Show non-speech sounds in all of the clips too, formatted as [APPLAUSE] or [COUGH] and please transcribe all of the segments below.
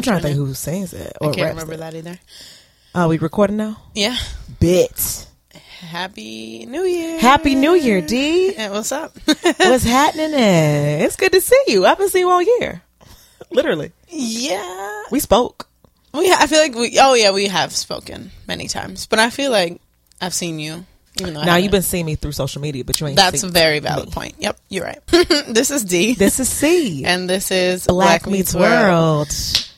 I'm trying to think who sings it I can't remember it. that either. Are we recording now? Yeah. Bit. Happy New Year. Happy New Year, D. Hey, what's up? [LAUGHS] What's happening? It's good to see you. I haven't seen you all year. [LAUGHS] Literally, yeah. we spoke. We. I feel like we. Oh yeah, we have spoken many times, but I feel like I've seen you. Even though Now you've been seeing me through social media, but you ain't. That's a very valid me. point. Yep, you're right. [LAUGHS] this is D, This is C. and this is Black Meets World.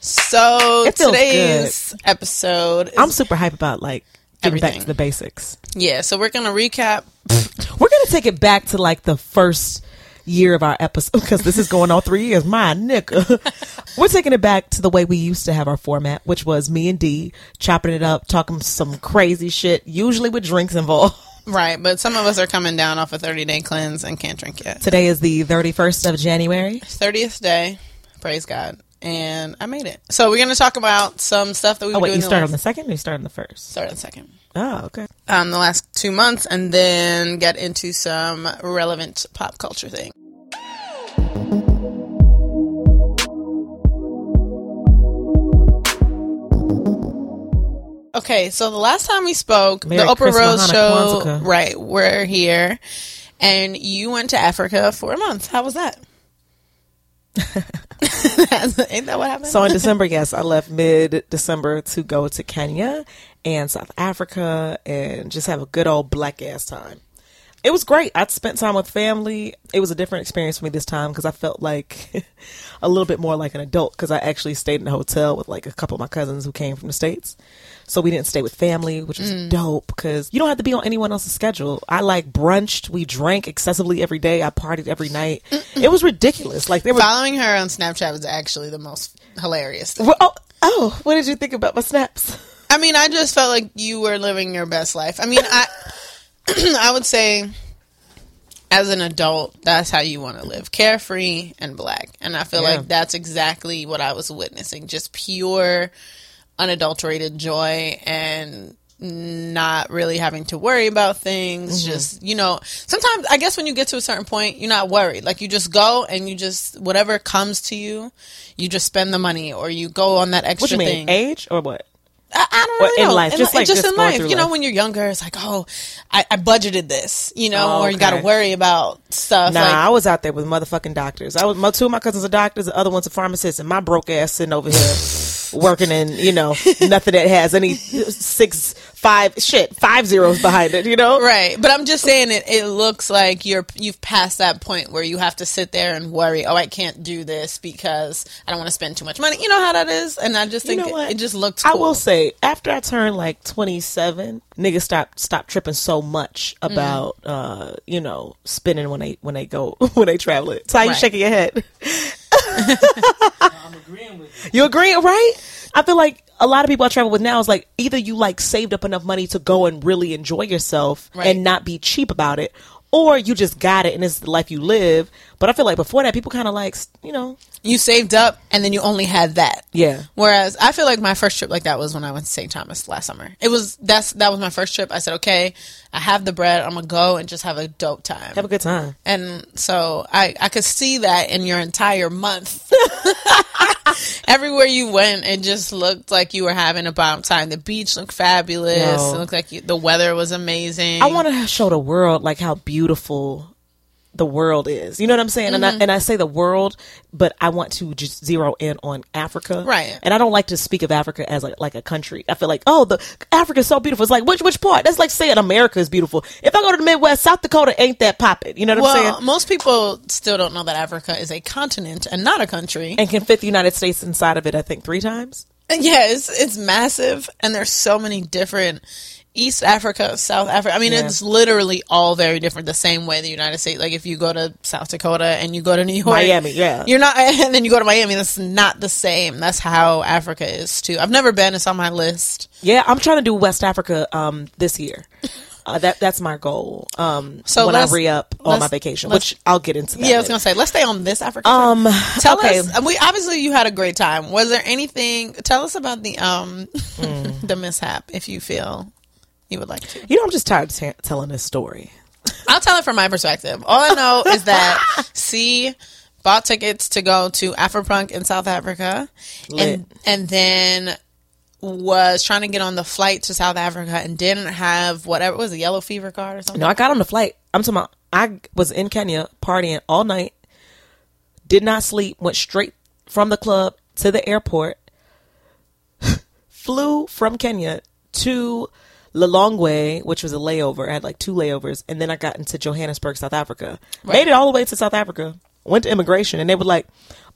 So today's episode. Is, I'm super hype about like getting back to the basics. yeah. So we're gonna recap. [LAUGHS] We're gonna take it back to like the first year of our episode because this is going on three years. My nigga, [LAUGHS] we're taking it back to the way we used to have our format, which was me and D chopping it up, talking some crazy shit, usually with drinks involved. [LAUGHS] Right, but some of us are coming down off a 30 day cleanse and can't drink yet. Today is the 31st of January. 30th day, praise God, and I made it. So we're gonna talk about some stuff that we Oh wait, doing. you start on the second, or you start on the first? start on the second. Oh, okay. Um, the last two months, and then get into some relevant pop culture thing. Okay, so the last time we spoke, Merry the Oprah Christmas, Rose show, Kwanzaa. right? We're here, and you went to Africa for a month. How was that? [LAUGHS] [LAUGHS] Ain't that what happened? So in December, yes, I left mid December to go to Kenya and South Africa and just have a good old black ass time. It was great. I spent time with family. It was a different experience for me this time because I felt like [LAUGHS] a little bit more like an adult because I actually stayed in a hotel with like a couple of my cousins who came from the States. So we didn't stay with family, which was mm. dope because you don't have to be on anyone else's schedule. I like brunched. We drank excessively every day. I partied every night. It was ridiculous. Like there were Following her on Snapchat was actually the most hilarious. thing. Well, oh, oh, what did you think about my snaps? I mean, I just felt like you were living your best life. I mean, I [LAUGHS] [CLEARS THROAT] I would say as an adult, that's how you want to live. Carefree and black. And I feel Yeah. like that's exactly what I was witnessing. Just pure unadulterated joy and not really having to worry about things mm-hmm. just you know sometimes i guess when you get to a certain point you're not worried like you just go and you just whatever comes to you you just spend the money or you go on that extra What you mean, thing age or what? I, I don't really in know. life, just like just just in life. You know, when you're younger, it's like, oh, I, I budgeted this, you know, Oh, or you got to worry about stuff. Nah, like, I was out there with motherfucking doctors. I was my two of my cousins are doctors, the other one's a pharmacist, and my broke ass sitting over here [LAUGHS] working in you know nothing that has any six five shit five zeros behind it. You know, Right, but I'm just saying it. It looks like you're you've passed that point where you have to sit there and worry. Oh, I can't do this because I don't want to spend too much money. You know how that is, and I just You think know it, it just looks. I will say, after I turned like 27, niggas stop stop tripping so much Mm. about uh, you know, spending when they when they go [LAUGHS] when they travel it. So how you shaking your head? [LAUGHS] I'm agreeing with you. You agree, right? I feel like a lot of people I travel with now is like either you like saved up enough money to go and really enjoy yourself Right. and not be cheap about it, or you just got it and it's the life you live. But I feel like before that, people kind of like you know, you saved up and then you only had that. yeah, Whereas I feel like my first trip like that was when I went to St. Thomas last summer. It was that's that was my first trip. I said, okay, I have the bread. I'm gonna go and just have a dope time. have a good time. And so I, I could see that in your entire month. [LAUGHS] [LAUGHS] Everywhere you went, it just looked like you were having a bomb time. The beach looked fabulous. Yo. It looked like you, the weather was amazing. I want to show the world like how beautiful the world is. You know what I'm saying? And I Mm-hmm. and I say the world, but I want to just zero in on Africa. Right. And I don't like to speak of Africa as like like a country. I feel like, oh, the Africa's so beautiful. It's like which which part? That's like saying America is beautiful. If I go to the Midwest, South Dakota ain't that poppin'. You know what I'm well, saying? most people still don't know that Africa is a continent and not a country. And can fit the United States inside of it, I think, three times. yeah, it's it's massive, and there's so many different East Africa, South Africa. I mean, Yeah. it's literally all very different. The same way the United States. Like if you go to South Dakota and you go to New York, Miami, yeah. you're not, [LAUGHS] and then you go to Miami. That's not the same. That's how Africa is too. I've never been. It's on my list. Yeah, I'm trying to do West Africa um this year. Uh, that that's my goal. Um, So when I re up on my vacation, which I'll get into that. Yeah, I was gonna say, let's stay on this Africa. Um, tell okay. us. We obviously you had a great time. Was there anything? Tell us about the um [LAUGHS] Mm. the mishap, if you feel you would like to. You know, I'm just tired of t- telling this story. I'll tell it from my perspective. All I know [LAUGHS] is that C bought tickets to go to Afropunk in South Africa, Lit. and and then was trying to get on the flight to South Africa and didn't have whatever was a yellow fever card or something. No, I got on the flight. I'm talking about. I was in Kenya partying all night. Did not sleep. Went straight from the club to the airport. [LAUGHS] flew from Kenya to Lilongwe, which was a layover. I had like two layovers, and then I got into Johannesburg, South Africa. Made it all the way to South Africa. Went to immigration, and they were like,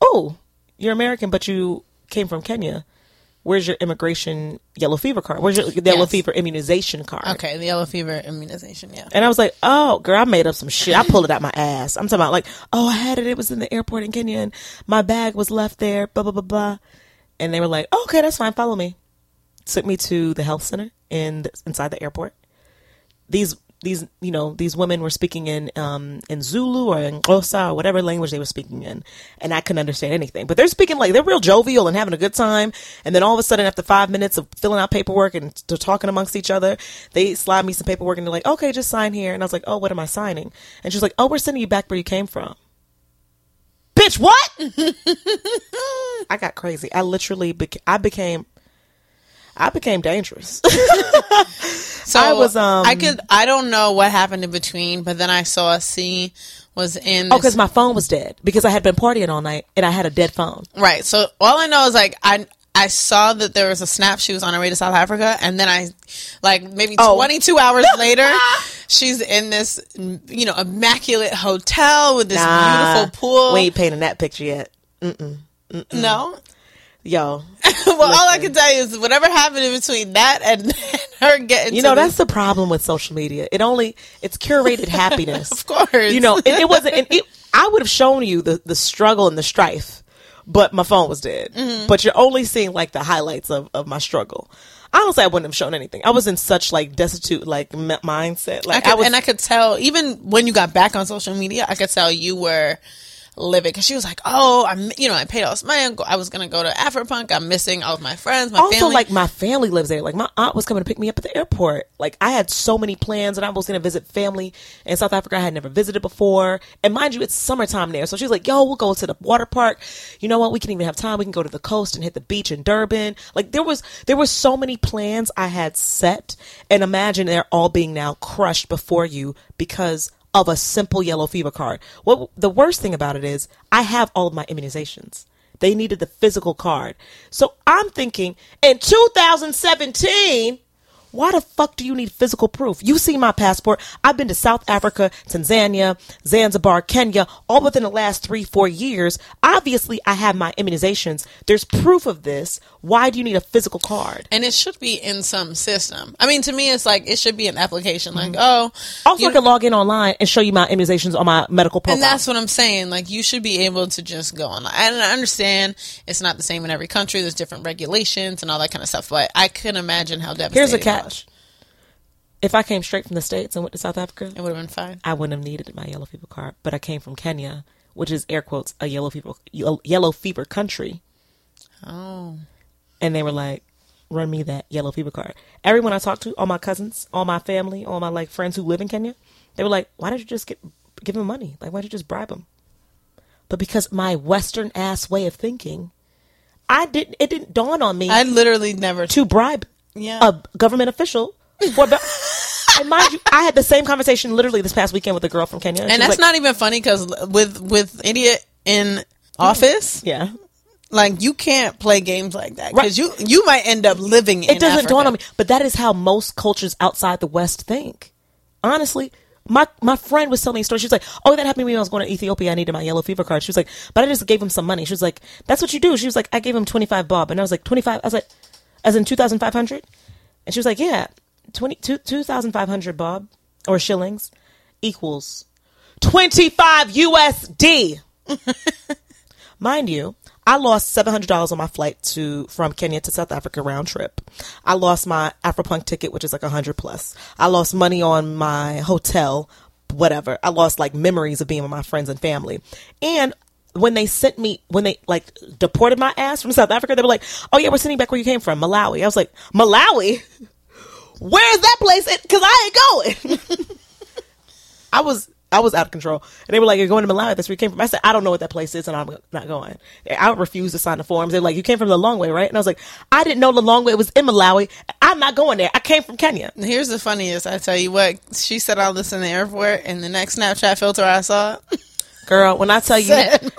"Oh, you're American, but you came from Kenya. Where's your immigration yellow fever card? Where's your yellow Yes. fever immunization card?" Okay, the yellow fever immunization. Yeah. And I was like, oh, girl, I made up some shit. I pulled it out my ass. I'm talking about like, oh, I had it. It was in the airport in Kenya and my bag was left there, blah, blah, blah, blah. And they were like, oh, okay, that's fine. Follow me. Took me to the health center in inside the airport. These, these, you know, these women were speaking in, um, in Zulu or in Xhosa or whatever language they were speaking in. And I couldn't understand anything, but they're speaking like, they're real jovial and having a good time. And then all of a sudden, after five minutes of filling out paperwork and talking amongst each other, they slide me some paperwork and they're like, okay, just sign here. And I was like, oh, what am I signing? And she's like, oh, we're sending you back where you came from. Bitch, what? [LAUGHS] I got crazy. I literally, beca- I became, I became dangerous. [LAUGHS] So I was, um, I could. I don't know what happened in between, but then I saw C was in. Oh, because my phone was dead because I had been partying all night and I had a dead phone. Right. So all I know is like I I saw that there was a snap she was on her way to South Africa and then I like maybe Oh. 22 hours [LAUGHS] later she's in this you know immaculate hotel with this beautiful pool. We ain't painting that picture yet. mm-mm no. Yo, [LAUGHS] well, all I can tell you is whatever happened in between that and [LAUGHS] her getting you know that's the problem with social media. It only it's curated [LAUGHS] happiness. of course. You know, it, it wasn't. It, it, I would have shown you the the struggle and the strife, but my phone was dead. Mm-hmm. But you're only seeing like the highlights of of my struggle. Honestly, I wouldn't have shown anything. I was in such like destitute like m- mindset. I could, I, was. and I could tell even when you got back on social media, I could tell you were livid because she was like, "Oh, I'm you know I paid all this money. I was gonna go to Afropunk. I'm missing all of my friends, my also family. like my family lives there. Like my aunt was coming to pick me up at the airport. Like i had so many plans and i was going to visit family in south africa i had never visited before. And mind you it's summertime there. So she's like yo we'll go to the water park. You know what? We can even have time. We can go to the coast and hit the beach in durban. Like there was there were so many plans i had set. And imagine they're all being now crushed before you because of a simple yellow fever card what the worst thing about it is i have all of my immunizations they needed the physical card. So I'm thinking in 2017, why the fuck do you need physical proof? You see my passport. I've been to South Africa, Tanzania, Zanzibar, Kenya, all within the last three, four years. Obviously, I have my immunizations. There's proof of this. Why do you need a physical card? and it should be in some system. I mean, to me, it's like it should be an application. Like, mm-hmm. oh, Also, you I can log in online and show you my immunizations on my medical profile. And that's what I'm saying. Like, you should be able to just go online. And I understand it's not the same in every country. There's different regulations and all that kind of stuff. But I can imagine how devastating. Here's a it was. If I came straight from the States and went to South Africa, It would have been fine. I wouldn't have needed my yellow fever card, but I came from Kenya, which is air quotes a yellow fever yellow fever country, Oh, and they were like, "Run me that yellow fever card." Everyone I talked to, all my cousins, all my family, all my like friends who live in Kenya, they were like, "Why don't you just get give them money? Like, why don't you just bribe them?" But because my Western ass way of thinking, I didn't. It didn't dawn on me I literally never. to bribe Yeah. a government official for. [LAUGHS] and mind you, I had the same conversation literally this past weekend with a girl from Kenya, and was that's like, not even funny because with with idiot in office, mm-hmm. yeah. like you can't play games like that Right. because you you might end up living. In It doesn't dawn on me, but that is how most cultures outside the West think. Honestly, my my friend was telling me a story. She was like, "Oh, that happened to me when I was going to Ethiopia. I needed my yellow fever card." She was like, "But I just gave him some money." She was like, "That's what you do." She was like, "I gave him twenty five bob," and I was like, 25 I was like, "As in two thousand five hundred? And she was like, "Yeah, twenty two two thousand five hundred bob or shillings equals twenty five USD." [LAUGHS] Mind you, I lost seven hundred dollars on my flight to from Kenya to South Africa round trip. I lost my Afropunk ticket, which is like a hundred plus. I lost money on my hotel, whatever. I lost like memories of being with my friends and family. And when they sent me, when they like deported my ass from South Africa, they were like, "Oh yeah, we're sending back where you came from, Malawi." I was like, "Malawi." [LAUGHS] Where's that place? Because I ain't going. [LAUGHS] I was I was out of control. And they were like, You're going to Malawi. That's where you came from. I said, I don't know what that place is and I'm not going. I refused to sign the forms. They're like, You came from the long way, right? And I was like, I didn't know the long way was in Malawi. I'm not going there. I came from Kenya. Here's the funniest. I tell you what, she said all this in the airport, and the next Snapchat filter I saw. [LAUGHS] Girl, when I tell you,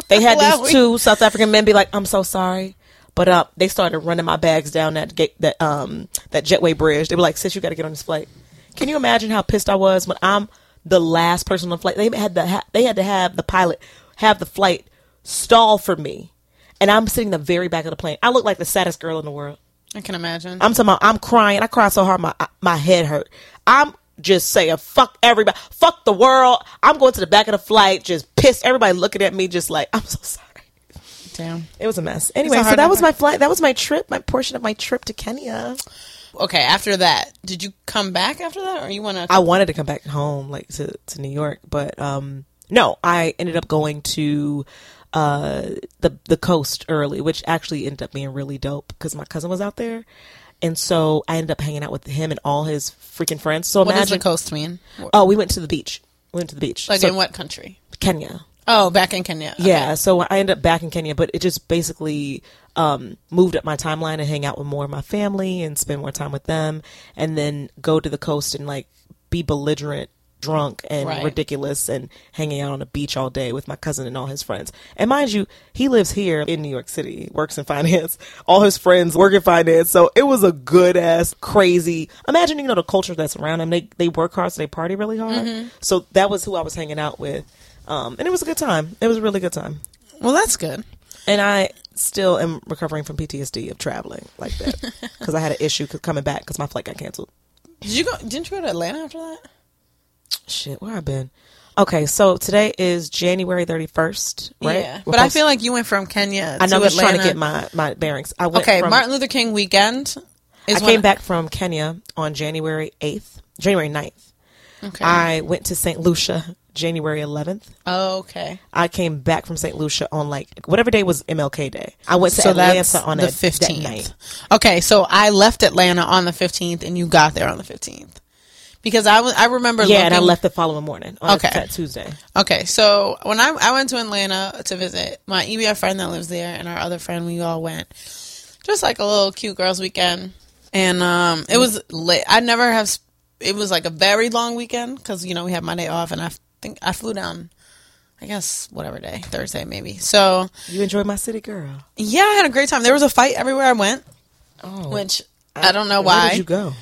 they had these two South African men be like, I'm so sorry. But uh, they started running my bags down that gate, that um that jetway bridge. They were like, "Sis, you got to get on this flight." Can you imagine how pissed I was when I'm the last person on the flight? They had the ha- they had to have the pilot have the flight stall for me, and I'm sitting in the very back of the plane. I look like the saddest girl in the world. I can imagine. I'm talking about, I'm crying. I cried so hard my my head hurt. I'm just saying fuck everybody, fuck the world. I'm going to the back of the flight, just pissed. Everybody looking at me, just like [LAUGHS] I'm so sorry. Damn. It was a mess. Anyway, a so that was my flight. That was my trip. My portion of my trip to Kenya. Okay, after that, did you come back after that, or you want to? I wanted to come back home, like to to New York, but um, no, I ended up going to uh the the coast early, which actually ended up being really dope because my cousin was out there. And so I ended up hanging out with him and all his freaking friends. So What does imagine, the coast mean? oh, we went to the beach. We went to the beach. Like So- in what country? Kenya. Oh, back in Kenya. Okay. Yeah, so I ended up back in Kenya, but it just basically um, moved up my timeline and hang out with more of my family and spend more time with them, and then go to the coast and like be belligerent, drunk, and Right. ridiculous, and hanging out on the beach all day with my cousin and all his friends. And mind you, he lives here in New York City, works in finance. [LAUGHS] All his friends work in finance, so it was a good ass, crazy. Imagine you know the culture that's around them. They they work hard, so they party really hard. So that was who I was hanging out with. Um, and it was a good time. It was a really good time Well, that's good. and I still am recovering from PTSD of traveling like that [LAUGHS] because I had an issue coming back because my flight got canceled. Did you go? Didn't you go to Atlanta after that? Shit, where I been? Okay, so today is January thirty first, right? Yeah, We're but I feel like you went from Kenya. I know. to I'm just trying to get my my bearings. I went Okay, from, Martin Luther King weekend. Is I came back from Kenya on January eighth, January 9th. Okay. I went to St. Lucia January eleventh. oh, okay. I came back from St. Lucia on like whatever day was MLK Day. I went to So Atlanta on the that- that fifteenth. Okay, so I left Atlanta on the fifteenth, and you got there on the fifteenth. Because I was, I remember. Yeah, and I left the following morning on Okay. that Tuesday. Okay, so when I I went to Atlanta to visit my EBF friend that lives there and our other friend, we all went, just like a little cute girls weekend, and um, it was lit. I never have. sp- It was like a very long weekend because you know we had Monday off, and I think I flew down. I guess whatever day, Thursday maybe. So You enjoyed my city, girl. yeah, I had a great time. There was a fight everywhere I went, Oh, which I don't know why. Where why. did you go?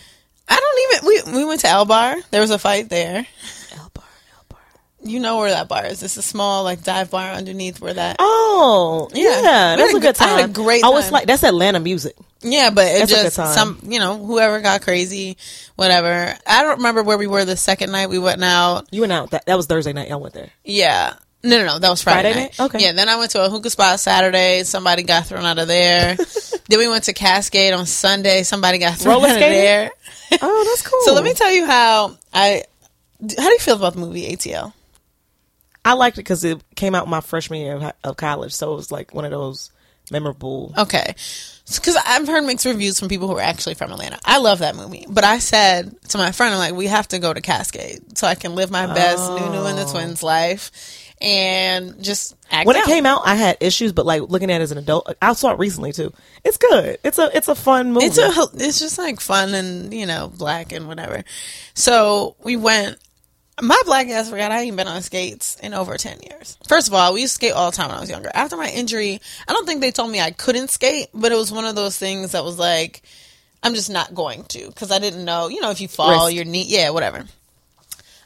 I don't even. We we went to El Bar. There was a fight there. El bar, El bar. You know where that bar is. It's a small like dive bar underneath where that. Oh, Yeah. yeah, that's a a good good- I time. had a great Oh, it's time. like that's Atlanta music. Yeah, but it That's a good just time. some you know whoever got crazy, whatever. I don't remember where we were the second night we went out. You went out. That that was Thursday night. I went there. Yeah. No, no, no. That was Friday, Friday night. night? Okay. Yeah. Then I went to a hookah spot Saturday. Somebody got thrown out of there. [LAUGHS] then we went to Cascade on Sunday. Somebody got thrown Roller out of there. Oh, that's cool. [LAUGHS] So let me tell you how I. How do you feel about the movie ATL? I liked it because it came out my freshman year of, of college, so it was like one of those memorable. Okay. Because I've heard mixed reviews from people who are actually from Atlanta. I love that movie. But I said to my friend, I'm like, we have to go to Cascade so I can live my best Nunu and the oh. Twins life and just When it out. came out, I had issues, but like looking at it as an adult, I saw it recently too. It's good. It's a it's a fun movie. It's a it's just like fun and you know black and whatever. So we went. My black ass forgot I ain't been on skates in over ten years. First of all, we used to skate all the time when I was younger. After my injury, I don't think they told me I couldn't skate, but it was one of those things that was like, I'm just not going to because I didn't know. You know, if you fall, Risk. your knee, yeah, whatever.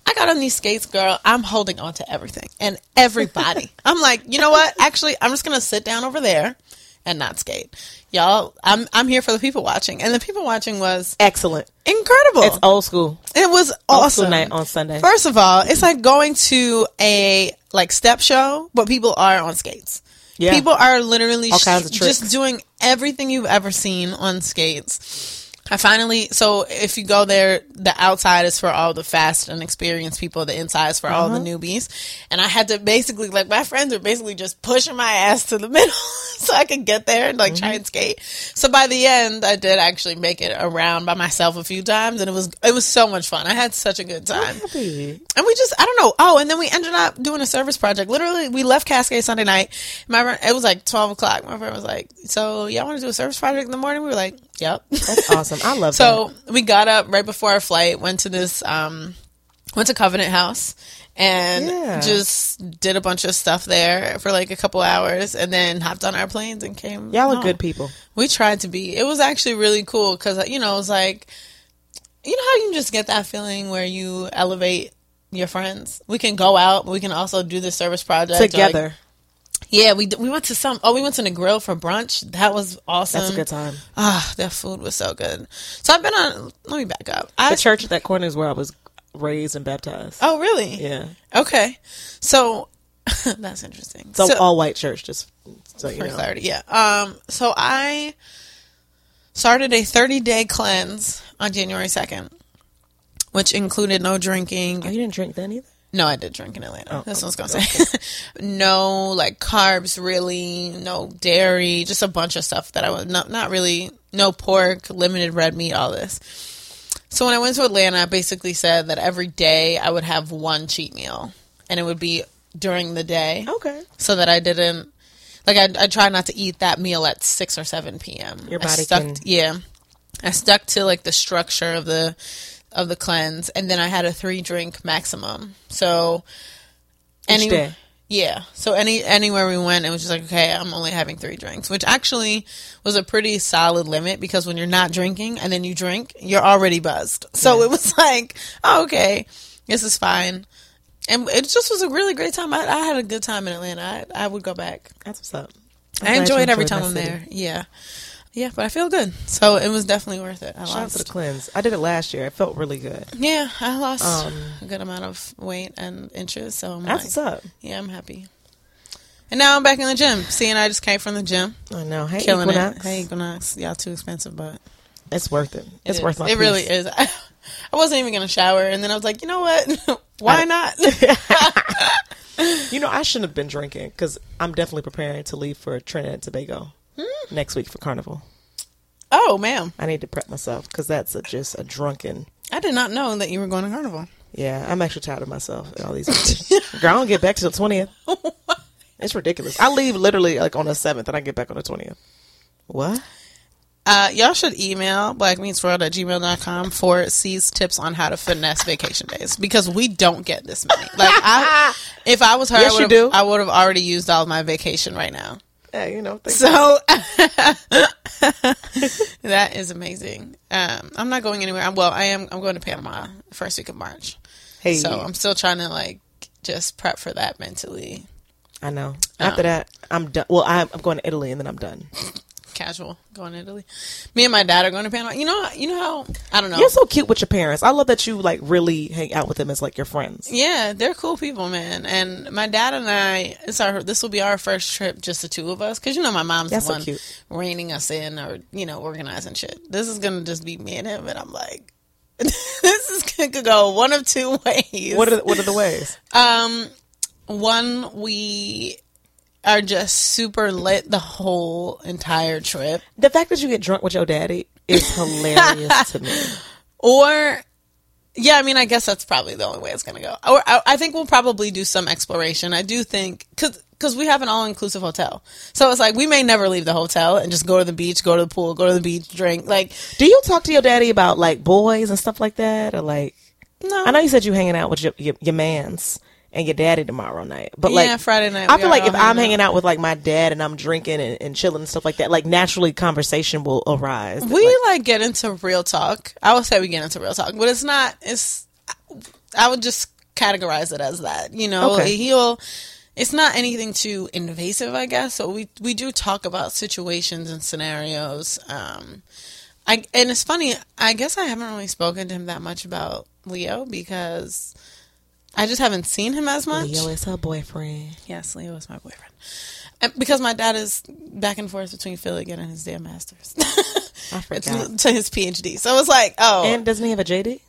I got on these skates, girl. I'm holding on to everything and everybody. [LAUGHS] I'm like, you know what? Actually, I'm just gonna sit down over there and not skate. Y'all, I'm I'm here for the people watching, and the people watching was excellent. incredible. It's old school. it was awesome. night on Sunday. First of all, it's like going to a like step show, but people are on skates. Yeah. People are literally All kinds sh- just doing everything you've ever seen on skates. I finally, so if you go there, the outside is for all the fast and experienced people, the inside is for all Uh-huh. the newbies. And I had to basically, like, my friends were basically just pushing my ass to the [LAUGHS] middle [LAUGHS] so I could get there and, like, Mm-hmm. try and skate. So by the end, I did actually make it around by myself a few times, and it was, it was so much fun. I had such a good time. And we just, I don't know. Oh, and then we ended up doing a service project. Literally, we left Cascade Sunday night. My it was like 12 o'clock. My friend was like, So, y'all want to do a service project in the morning? We were like, Yep. That's awesome. I love that. so, we got up right before our flight, went to this, um, went to Covenant House and Yeah. just did a bunch of stuff there for like a couple hours and then hopped on our planes and came. that. Y'all are good people. We tried to be. It was actually really cool because you know it was like, you know how you can just get that feeling where you elevate your friends. We can go out, but we can also do the service project or, like- Together. Yeah, we we went to some. Oh, we went to the grill for brunch. That was awesome. That's a good time. Ah, that food was so good. So I've been on. Let me back up. I The church at that corner is where I was raised and baptized. oh really? Yeah. Okay, so [LAUGHS] that's interesting. An So- all white church, just so you for know. clarity. Yeah. Um. So I started a 30 day cleanse on January 2nd, which included no drinking. Oh, you didn't drink then either? No, I did drink in Atlanta. Oh, That's what I was gonna say. [LAUGHS] no, like carbs, really. No dairy. Just a bunch of stuff that I was not not really. No pork, limited red meat, all this. So when I went to Atlanta, I basically said that every day I would have one cheat meal, and it would be during the day Okay. so that I didn't like I I tried not to eat that meal at six or seven p.m. Your I body stuck, can- yeah. I stuck to like the structure of the of the cleanse, and then I had a three drink maximum. So Each day. yeah. So any anywhere we went, it was just like okay, I'm only having three drinks, which actually was a pretty solid limit because when you're not drinking and then you drink, you're already buzzed. So it was [LAUGHS] like oh, okay, this is fine. And it just was a really great time. I, I had a good time in Atlanta. I, I would go back. That's what's up. I'm I enjoy it every time I'm there. Yeah. Yeah, but I feel good. So it was definitely worth it. I Shout out lost. to the cleanse. I did it last year. It felt really good. yeah, I lost Um, a good amount of weight and inches. So I'm That's like, what's up. yeah, I'm happy. And now I'm back in the gym. See, and I just came from the gym, I know. Hey, killing Equinox. it. Hey, Equinox, y'all too expensive, but It's worth it. it It's is. worth my It really is. I, [LAUGHS] I wasn't even gonna shower, and then I was like, you know what? [LAUGHS] Why I- not? [LAUGHS] You know, I shouldn't have been drinking because I'm definitely preparing to leave for Trinidad and Tobago Hmm. next week for Carnival. oh, ma'am, I need to prep myself because that's a, just a drunken. I did not know that you were going to Carnival. Yeah, I'm actually tired of myself. All these [LAUGHS] girl, I don't get back till the twentieth. [LAUGHS] It's ridiculous. I leave literally like on the seventh, and I get back on the twentieth. What? Uh, y'all should email blackmeetsworld at gmail.com for C's tips on how to finesse vacation days because we don't get this many. Like, I, [LAUGHS] if I was her, Yes, I you would do. have I would have already used all of my vacation right now. Yeah, you know. So [LAUGHS] that is amazing. Um, I'm not going anywhere. I'm, well, I am. I'm going to Panama first week of March. hey, So I'm still trying to like just prep for that mentally. I know. After that, I'm done. Well, I'm, I'm going to Italy, and then I'm done. Casual going to Italy. Me and my dad are going to Panama. You know, you know how I don't know. You're so cute with your parents. I love that you like really hang out with them as like your friends. Yeah, they're cool people, man. And my dad and I, it's our this will be our first trip, just the two of us, because you know my mom's That's the so one cute. reining us in or you know organizing shit. This is gonna just be me and him, and I'm like, [LAUGHS] this is gonna go one of two [LAUGHS] ways. What are what are the ways? um, one we are just super lit the whole entire trip, The fact that you get drunk with your daddy is [LAUGHS] hilarious to me. or yeah, I mean, I guess that's probably the only way it's gonna go. Or I, I think we'll probably do some exploration. I do think because because we have an all inclusive hotel, so it's like we may never leave the hotel and just go to the beach, go to the pool, go to the beach, drink. Like Do you talk to your daddy about like boys and stuff like that, or like? no, I know you said you hanging out with your your, your man's and your daddy tomorrow night, but yeah, like Friday night. I feel like if I'm hanging out with like my dad and I'm drinking and, and chilling and stuff like that, like naturally conversation will arise. we Like, like get into real talk. I would say we get into real talk, but it's not. It's I would just categorize it as that. You know, Okay. he'll. It's not anything too invasive, I guess. So we we do talk about situations and scenarios. Um, I and it's funny. I guess I haven't really spoken to him that much about Leo because I just haven't seen him as much. Leo is her boyfriend. Yes, Leo is my boyfriend. And because my dad is back and forth between Philly again and his damn masters I [LAUGHS] forgot. to his PhD. So it's like, oh, And doesn't he have a JD?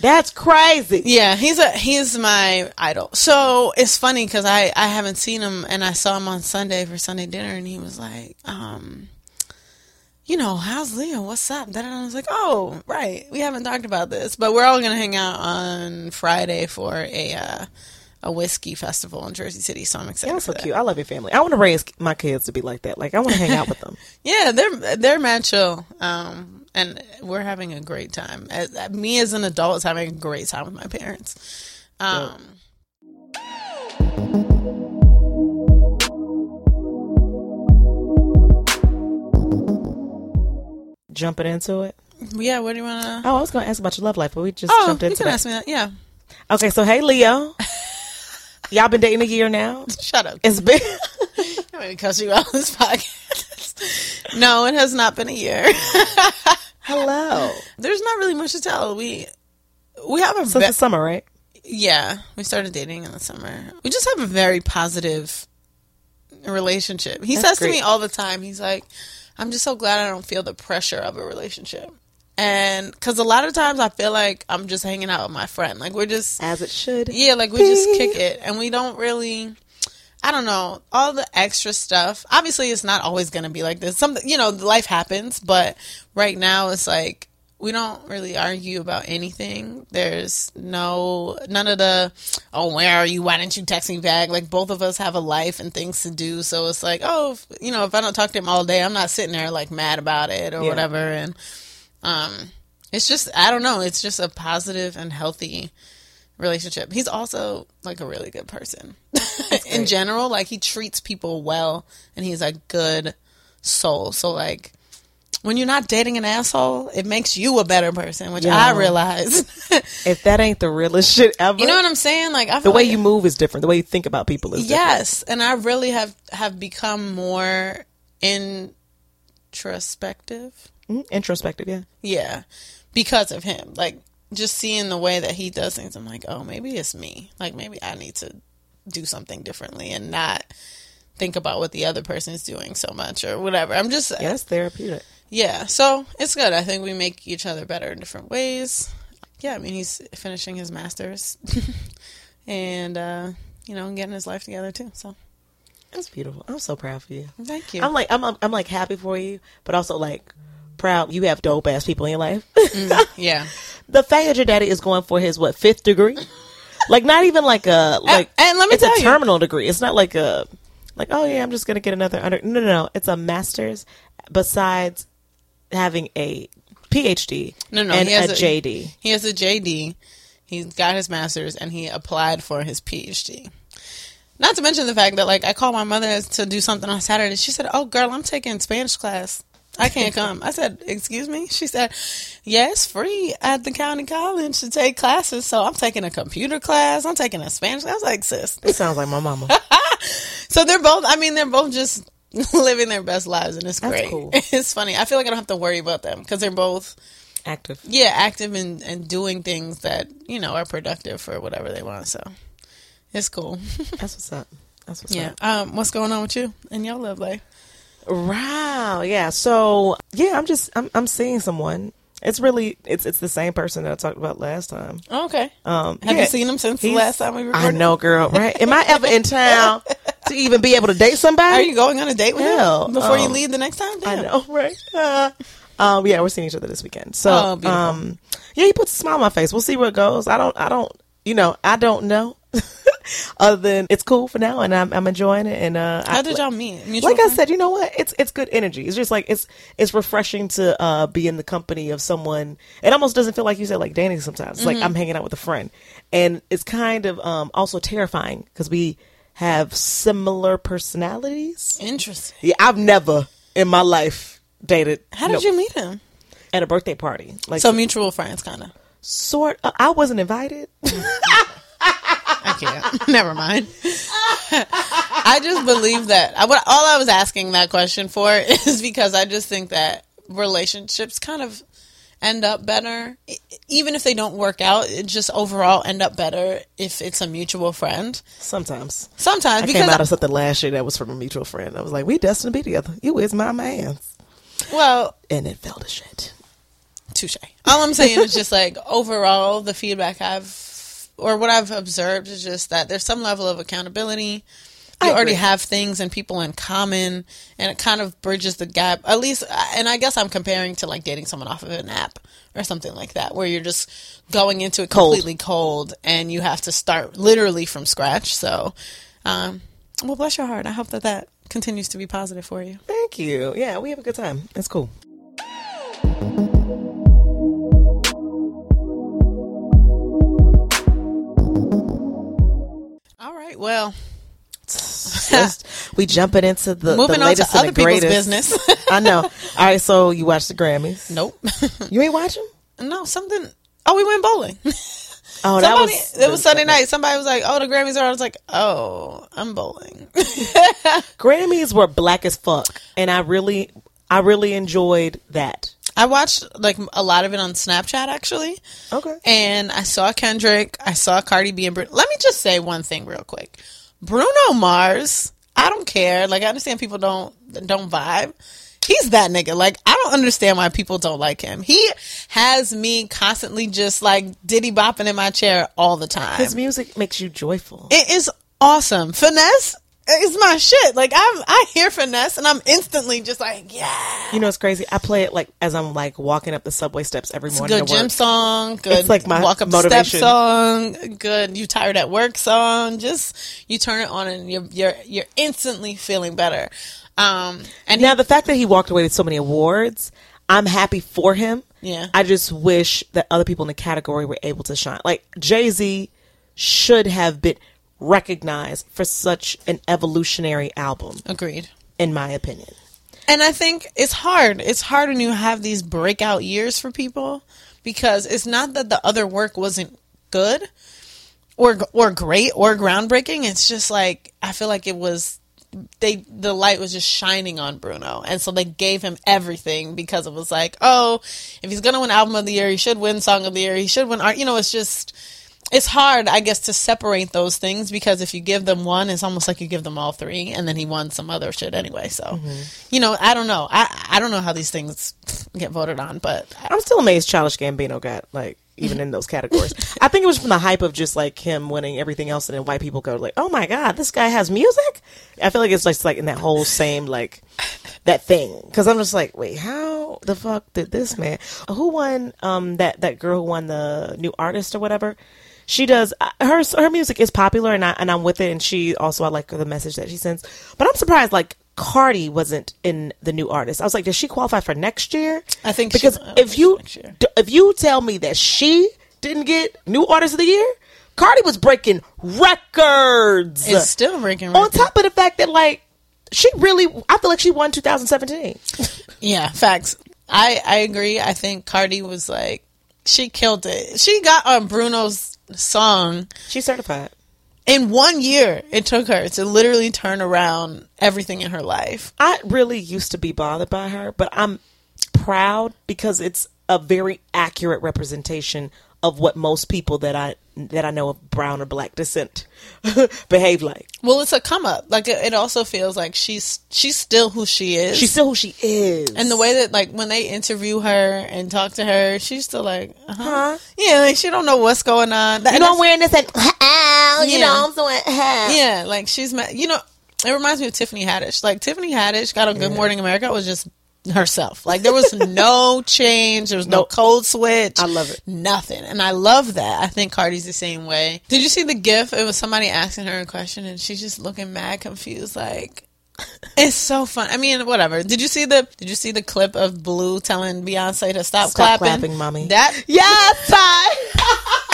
That's crazy. yeah, he's a he's my idol. So it's funny because I I haven't seen him, and I saw him on Sunday for Sunday dinner, and he was like, um. You know, how's Leo? What's up? Then I was like, oh, right. We haven't talked about this, but we're all gonna hang out on Friday for a uh, a whiskey festival in Jersey City. So I'm excited. That's so that. cute. I love your family. I want to raise my kids to be like that. Like I want to hang out with them. [LAUGHS] Yeah, they're they're mad chill, um, and we're having a great time. As, uh, me as an adult is having a great time with my parents. Um, Jumping into it. yeah, what do you want to? Oh, I was going to ask about your love life, but we just Oh, jumped you into can that. ask me that. Yeah, Okay, so hey Leo, [LAUGHS] y'all been dating a year now. shut up. It's been I'm going to cuss you out on this podcast. no, it has not been a year. [LAUGHS] hello There's not really much to tell. We we have a since ve- the summer, right? yeah. We started dating in the summer. We just have a very positive relationship. He That's says to me all the time. He's like, "I'm just so glad I don't feel the pressure of a relationship." And because a lot of times I feel like I'm just hanging out with my friend. Like we're just As it should. yeah, like we just kick it, and we don't really. I don't know all the extra stuff. Obviously, it's not always going to be like this. Something you know, life happens, but right now it's like we don't really argue about anything. There's no none of the oh where are you? Why didn't you text me back? Like both of us have a life and things to do, so it's like oh if, you know if I don't talk to him all day, I'm not sitting there like mad about it or Yeah. whatever. And um, it's just I don't know. It's just a positive and healthy relationship. He's also like a really good person [LAUGHS] in general. Like he treats people well, and he's a good soul. So like when you're not dating an asshole, it makes you a better person, which I realize. [LAUGHS] If that ain't the realest shit ever, you know what I'm saying? Like I the way like- you move is different. The way you think about people is different. Yes, and I really have have become more introspective. Mhm. Introspective, yeah. Yeah, because of him. Like just seeing the way that he does things, I'm like, oh, maybe it's me. Like maybe I need to do something differently and not think about what the other person is doing so much or whatever. I'm just that's therapeutic. yeah. So it's good. I think we make each other better in different ways. Yeah, I mean he's finishing his masters, [LAUGHS] and uh, you know getting his life together too. So That's beautiful. I'm so proud for you. thank you. I'm like I'm, I'm I'm like happy for you, but also like proud you have dope ass people in your life. [LAUGHS] yeah. the fact that your daddy is going for his what fifth degree, like not even like a like and let me it's a tell you- terminal degree. It's not like a like oh yeah I'm just gonna get another under no no no it's a master's besides having a PhD No, no, and he has a, a- JD. He has a JD. He's got his master's and he applied for his PhD. Not to mention the fact that like I called my mother to do something on Saturday. She said, "Oh, girl, I'm taking Spanish class. I can't come." I said, "Excuse me." She said, "Yeah, free at the county college to take classes. So I'm taking a computer class. I'm taking a Spanish." class. I was like, "Sis." It sounds like my mama. [LAUGHS] So they're both. I mean, they're both just [LAUGHS] living their best lives, and it's That's great. cool. [LAUGHS] It's funny. I feel like I don't have to worry about them because they're both Active. yeah, active and, and doing things that, you know, are productive for whatever they want. So it's cool. That's what's up. That's what's yeah. up. Um, what's going on with you and your love life? Wow. Yeah. So yeah, I'm just I'm I'm seeing someone. It's really it's it's the same person that I talked about last time. Oh, okay. Um, Have yeah. you seen him since the last time we recorded? I know, girl. Right? Am I ever in town [LAUGHS] to even be able to date somebody? Are you going on a date with Hell, him before you um, leave the next time? I know, right? Uh, um, yeah, we're seeing each other this weekend. So, Oh, um, yeah, he puts a smile on my face. We'll see where it goes. I don't, I don't, you know, I don't know. [LAUGHS] Other than it's cool for now, and I'm, I'm enjoying it. And uh, How I, did y'all meet? Mutual like I said, you know what? It's it's good energy. It's just like it's it's refreshing to uh, be in the company of someone. It almost doesn't feel like you said like dating sometimes. Mm-hmm. like I'm hanging out with a friend, and it's kind of um, also terrifying because we have similar personalities. Interesting. Yeah, I've never in my life dated. How did no, you meet him? at a birthday party? Like So mutual friends, kind of. sort. Uh, I wasn't invited. [LAUGHS] I can't. [LAUGHS] Never mind. I just believe that. I, what, all I was asking that question for [LAUGHS] is because I just think that relationships kind of, end up better, even if they don't work out. It just overall end up better if it's a mutual friend. Sometimes. Sometimes I because came out of something last year that was from a mutual friend. I was like, we destined to be together. You is my man. well, And it fell to shit. touche. All I'm saying is just like overall, the feedback I've or what I've observed is just that there's some level of accountability. I You already agree. have things and people in common, and it kind of bridges the gap. At least, and I guess I'm comparing to like dating someone off of an app or something like that, where you're just going into it Cold. completely cold, and you have to start literally from scratch. So, um, well, bless your heart. I hope that that continues to be positive for you. Thank you. Yeah, we have a good time. It's cool. Right. Well, [LAUGHS] we jumping into the, moving the on to other the people's greatest. business. [LAUGHS] I know. [LAUGHS] All right, so you watched the Grammys. nope. You ain't watching? no, something. Oh, we went bowling. Oh, that Somebody, was it was Sunday night. Somebody was like, "Oh, the Grammys are." on." I was like, "Oh, I'm bowling." Grammys were black as fuck, and I really, I really enjoyed that. I watched like a lot of it on Snapchat actually, Okay. and I saw Kendrick. I saw Cardi B and Bruno. Let me just say one thing real quick. Bruno Mars. I don't care. Like I understand people don't don't vibe. He's that nigga. Like I don't understand why people don't like him. He has me constantly just like diddy bopping in my chair all the time. His music makes you joyful. It is awesome. Finesse is my shit. Like I'm, I hear finesse and I'm instantly just like, yeah. You know, it's crazy. I play it like as I'm like walking up the subway steps every morning. Good to work. gym song, good It's like my walk up step motivation. song, good you tired at work song. Just you turn it on and you're you're you're instantly feeling better. Um and Now, the fact that he walked away with so many awards, I'm happy for him. Yeah. I just wish that other people in the category were able to shine. Like Jay Z should have been recognized for such an evolutionary album, agreed. in my opinion. And I think it's hard. It's hard when you have these breakout years for people because it's not that the other work wasn't good or or great or groundbreaking. It's just like I feel like it was they the light was just shining on Bruno, and so they gave him everything because it was like, oh, if he's gonna win album of the year, he should win song of the year. He should win art. You know, it's just it's hard, I guess, to separate those things because if you give them one, it's almost like you give them all three, and then he won some other shit anyway. So, you know, I don't know. I I don't know how these things get voted on, but I'm still amazed Childish Gambino got like even in those categories. I think it was from the hype of just like him winning everything else, and then white people go like, "Oh my god, this guy has music." I feel like it's just like in that whole same like that thing because I'm just like, wait, how the fuck did this man? Who won? Um, that that girl who won the new artist or whatever. She does uh, her her music is popular and I and I'm with it and she also I like the message that she sends. But I'm surprised like Cardi wasn't in the new artist. I was like, does she qualify for next year? I think she- because I if you next year. d- if you tell me that she didn't get new artist of the year, Cardi was breaking records. it's still breaking. on top of the fact that like she really, I feel like she won 2017. [LAUGHS] Yeah, facts. I I agree. I think Cardi was like she killed it. She got on Bruno's song She's certified. in one year. It took her to literally turn around everything in her life. I really used to be bothered by her, but I'm proud because it's a very accurate representation of what most people that I that I know of brown or black descent [LAUGHS] behave like. Well, it's a come up. Like it it also feels like she's she's still who she is. She's still who she is. and the way that like when they interview her and talk to her, she's still like, uh-huh. Huh? yeah, like she don't know what's going on. you know, I'm wearing this and [LAUGHS] ow, you Yeah. know, I'm ow. [LAUGHS] Yeah, like she's ma- you know, it reminds me of Tiffany Haddish. Like Tiffany Haddish got on Good Morning America was just herself. Like there was no [LAUGHS] change, there was no Nope. code switch. I love it. Nothing. And I love that. I think Cardi's the same way. Did you see the gif? It was somebody asking her a question and she's just looking mad confused like [LAUGHS] it's so fun. I mean, whatever. Did you see the Did you see the clip of Blue telling Beyonce to stop, Stop clapping? clapping, mommy. That [LAUGHS] Yes, Ty.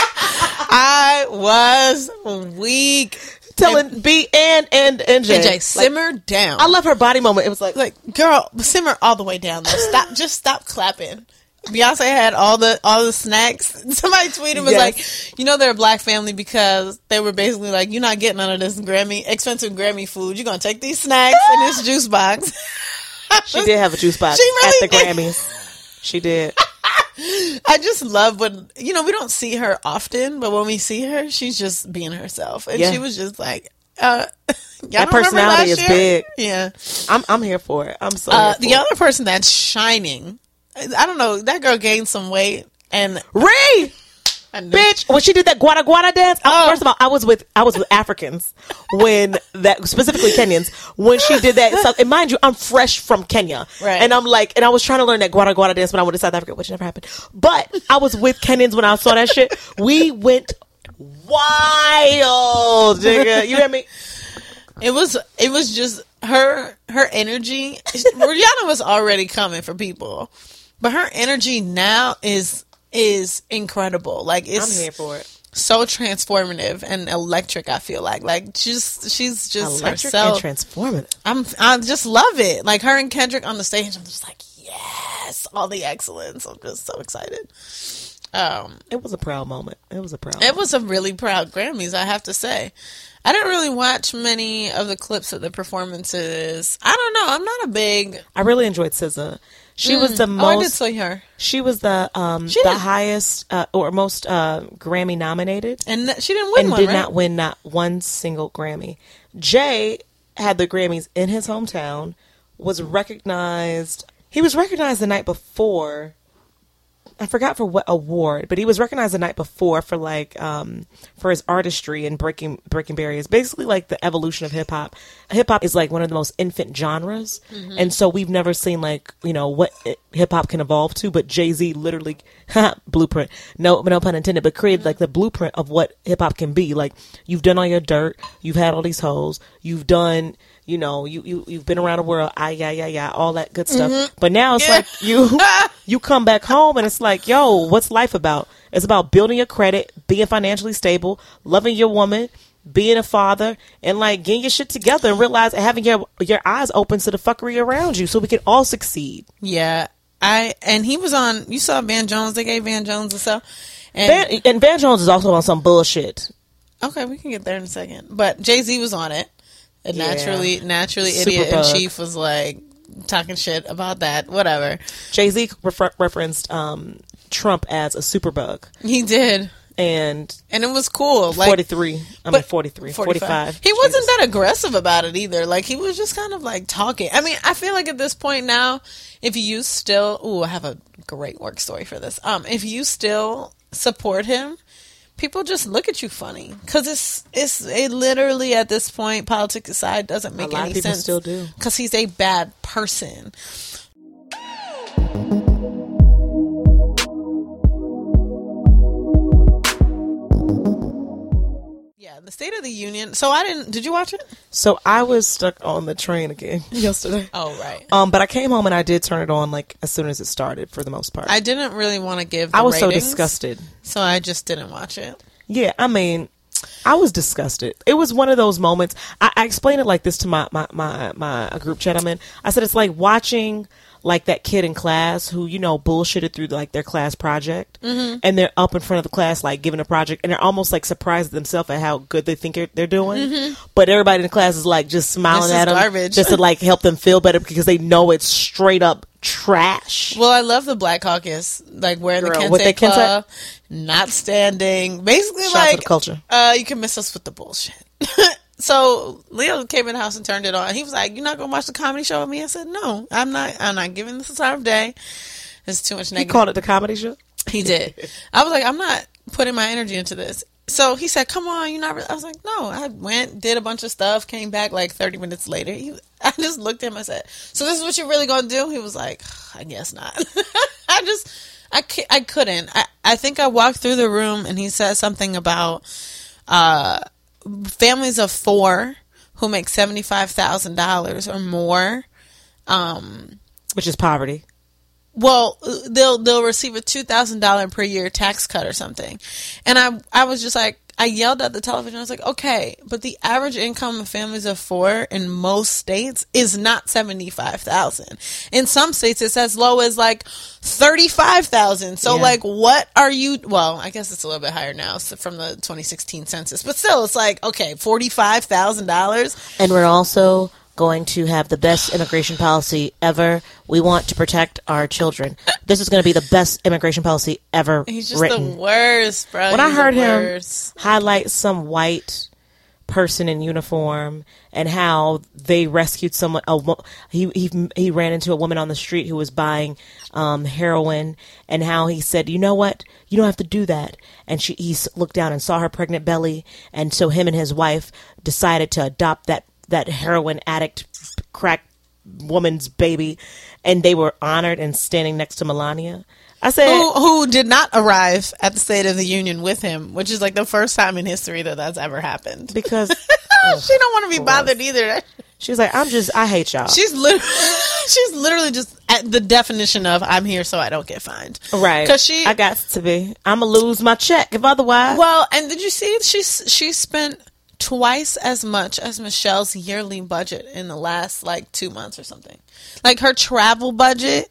I was weak. Telling B and and and J. And Jay, Like, simmer down. I love her body moment. It was like, like, girl, simmer all the way down though. Stop, just stop clapping. Beyonce had all the all the snacks. [LAUGHS] Somebody tweeted was Yes. like, you know, they're a black family because they were basically like, you're not getting none of this Grammy expensive Grammy food. You're gonna take these snacks and this [LAUGHS] juice box. she did have a juice box really at the did. Grammys. She did. [GASPS] I just love when you know we don't see her often, but when we see her, she's just being herself, and Yeah. she was just like, uh, [LAUGHS] That personality is year? big. Yeah. I'm I'm here for it. I'm so Uh, the other person that's shining, I don't know, that girl gained some weight, and it. Ree, I knew- bitch, when she did that gwara gwara dance. I- Oh. First of all, I was with I was with Africans when that specifically Kenyans when she did that. So, and mind you, I'm fresh from Kenya, Right. And I'm like, and I was trying to learn that gwara gwara dance when I went to South Africa, which never happened. But I was with Kenyans when I saw that shit. We went wild, nigga. You hear me? It was it was just her her energy. Rihanna was already coming for people, but her energy now is is incredible. Like I'm it's here for it. so transformative and electric. I feel like like just she's just Electric herself. and transformative. I'm I just love it. Like her and Kendrick on the stage. I'm just like yes, all the excellence. I'm just so excited. Um, It was a proud moment. It was a proud. it was a really proud Grammys, I have to say. I didn't really watch many of the clips of the performances. I don't know. I'm not a big. I really enjoyed SZA. She was the Oh, I did most. see her, she was the um She the highest uh, or most uh, Grammy nominated and th- she didn't win and one, did right? not win not one single Grammy. Jay had the Grammys in his hometown. Was recognized. He was recognized the night before. I forgot for what award, but he was recognized the night before for like um for his artistry and breaking breaking barriers. Basically like the evolution of hip hop. Hip hop is like one of the most infant genres. And so we've never seen like, you know, what hip hop can evolve to, but Jay-Z literally [LAUGHS] blueprint. No no pun intended, but created like the blueprint of what hip hop can be. Like you've done all your dirt, you've had all these hoes, you've done you know, you, you you've been around the world, ah yeah, yeah, yeah, all that good stuff. But now it's Yeah. like you [LAUGHS] you come back home and it's like, yo, what's life about? It's about building your credit, being financially stable, loving your woman, being a father, and like getting your shit together and realize having your your eyes open to the fuckery around you so we can all succeed. Yeah, I and he was on. You saw Van Jones. They gave Van Jones a cell. And Van, and Van Jones is also on some bullshit. okay, we can get there in a second. But Jay Z was on it. And Yeah. naturally, naturally, idiot in chief was like talking shit about that. Whatever Jay Z refer- referenced um, Trump as a superbug he did, and and it was cool. Like 43. I mean, but- 43, 45. He wasn't Jesus. that aggressive about it either. Like he was just kind of like talking. I mean, I feel like at this point now, if you still, oh, I have a great work story for this. Um, if you still support him, people just look at you funny because it's it's it literally at this point, politics aside, doesn't make lot of any people sense. still do. because he's a bad person. The State of the Union. So I didn't. Did you watch it? So I was stuck on the train again [LAUGHS] yesterday. Oh right. Um, but I came home and I did turn it on like as soon as it started for the most part. I didn't really want to give. The I was so disgusted. so I just didn't watch it. Yeah, I mean, I was disgusted. It was one of those moments. I, I explained it like this to my my my my group chat I'm in. I said it's like watching like that kid in class who you know bullshitted through like their class project, Mm-hmm. and they're up in front of the class like giving a project, and they're almost like surprised at themselves at how good they think they're, they're doing. But everybody in the class is like just smiling Mm-hmm. At them, garbage. just to like help them feel better because they know it's straight up trash. Well, I love the Black Caucus, like wearing the Kente with their Kente- club, not standing. Basically, Shout like the culture. Uh, you can miss us with the bullshit. [LAUGHS] so Leo came in the house and turned it on. He was like, "You're not gonna watch the comedy show with me?" I said, "No, I'm not. I'm not giving this the time of day. It's too much He called it the comedy show. He did. I was like, I'm not putting my energy into this. So he said, "Come on, you're not." Re-. I was like, "No." I went, did a bunch of stuff, came back like 30 minutes later. He, I just looked at him. I said, "So this is what you're really gonna do?" He was like, "I guess not." [LAUGHS] I just, I, I couldn't. I, I think I walked through the room and he said something about uh, families of four who make seventy five thousand dollars or more. Um, Which is poverty. well they'll they'll receive a two thousand dollar per year tax cut or something and i i was just like i yelled at the television. I was like okay but the average income of families of four in most states is not 75000 in some states it's as low as like 35000 so Yeah. like what are you well i guess it's a little bit higher now from the 2016 census but still it's like okay $45000 And we're also going to have the best immigration policy ever. We want to protect our children. This is going to be the best immigration policy ever He's just written. the worst, bro. when I He's the heard him highlight some white person in uniform and how they rescued someone a, he he he ran into a woman on the street who was buying um, heroin and how he said you know what you don't have to do that and she he looked down and saw her pregnant belly and so him and his wife decided to adopt that that heroin addict crack woman's baby and they were honored and standing next to Melania I said who, who did not arrive at the State of the Union with him, which is like the first time in history that that's ever happened. because [LAUGHS] she don't want to be bothered either. she was like I'm just I hate y'all She's literally, [LAUGHS] she's literally just at the definition of "I'm here so I don't get fined." Right. Because she, I got to be. I'm gonna lose my check if otherwise. well, and did you see she's she spent twice as much as Michelle's yearly budget in the last like two months or something. Like her travel budget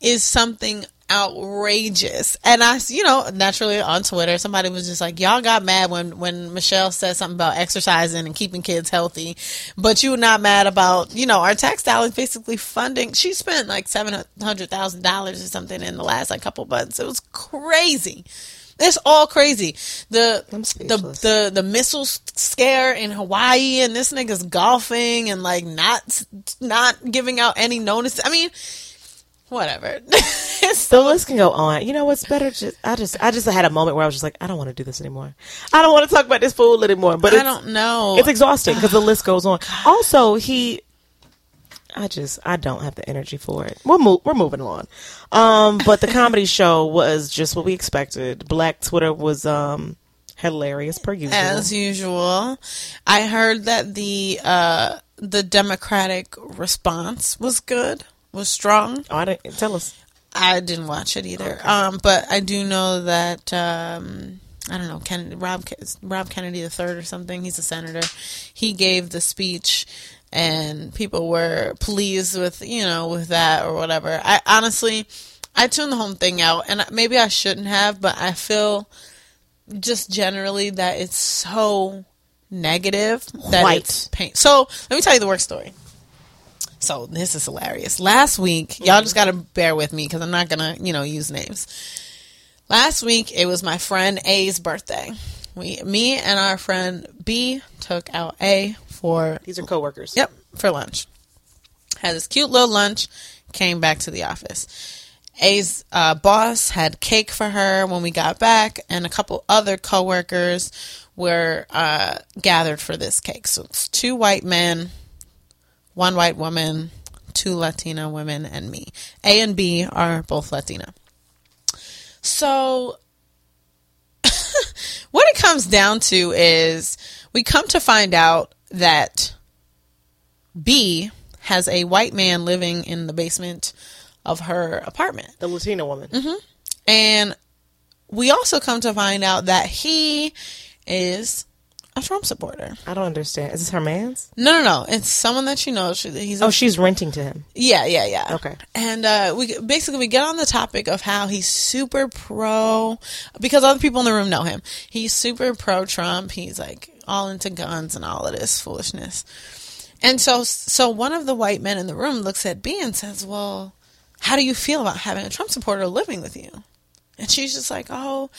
is something outrageous. And I, you know, naturally on Twitter, somebody was just like, y'all got mad when, when Michelle said something about exercising and keeping kids healthy, but you were not mad about, you know, our tax dollars basically funding. She spent like $700,000 or something in the last like couple months. It was crazy. It's all crazy. The the the the missile scare in Hawaii and this nigga's golfing and like not not giving out any notice. I mean, whatever. it's [LAUGHS] the list can go on. You know what's better? Just I just I just had a moment where I was just like, I don't want to do this anymore. I don't want to talk about this fool anymore. But I don't know. it's exhausting because the list goes on. [SIGHS] Also, he. I just I don't have the energy for it. We're mo- we're moving on. Um, but the comedy [LAUGHS] show was just what we expected. Black Twitter was um hilarious per usual. as usual. I heard that the uh the Democratic response was good, was strong. oh, I didn't tell us. I didn't watch it either. Um, but I do know that um, I don't know Kennedy, Rob Rob Kennedy the third or something. He's a senator. He gave the speech, and people were pleased with you know with that or whatever. I honestly, I tuned the whole thing out, and maybe I shouldn't have, but I feel just generally that it's so negative that White. it's pain. So let me tell you the work story. So this is hilarious. Last week, y'all just gotta bear with me because I'm not gonna, you know, use names. Last week it was my friend A's birthday. We, me and our friend B took out A for These are coworkers. Yep, for lunch. Had this cute little lunch, came back to the office. A's uh, boss had cake for her when we got back, and a couple other coworkers were uh, gathered for this cake. So it's two white men, one white woman, two Latina women, and me. A and B are both Latina. So [LAUGHS] what it comes down to is we come to find out that B has a white man living in the basement of her apartment. The Latina woman. Mm-hmm. And we also come to find out that he is a Trump supporter. I don't understand. Is this her man's? No, no, no. It's someone that you know. She- He's a Oh, she's renting to him. Yeah, yeah, yeah. Okay. And uh, we basically we get on the topic of how he's super pro because other people in the room know him. He's super pro Trump. He's like all into guns and all of this foolishness. And so so one of the white men in the room looks at B and says, "Well, how do you feel about having a Trump supporter living with you?" And she's just like, "Oh,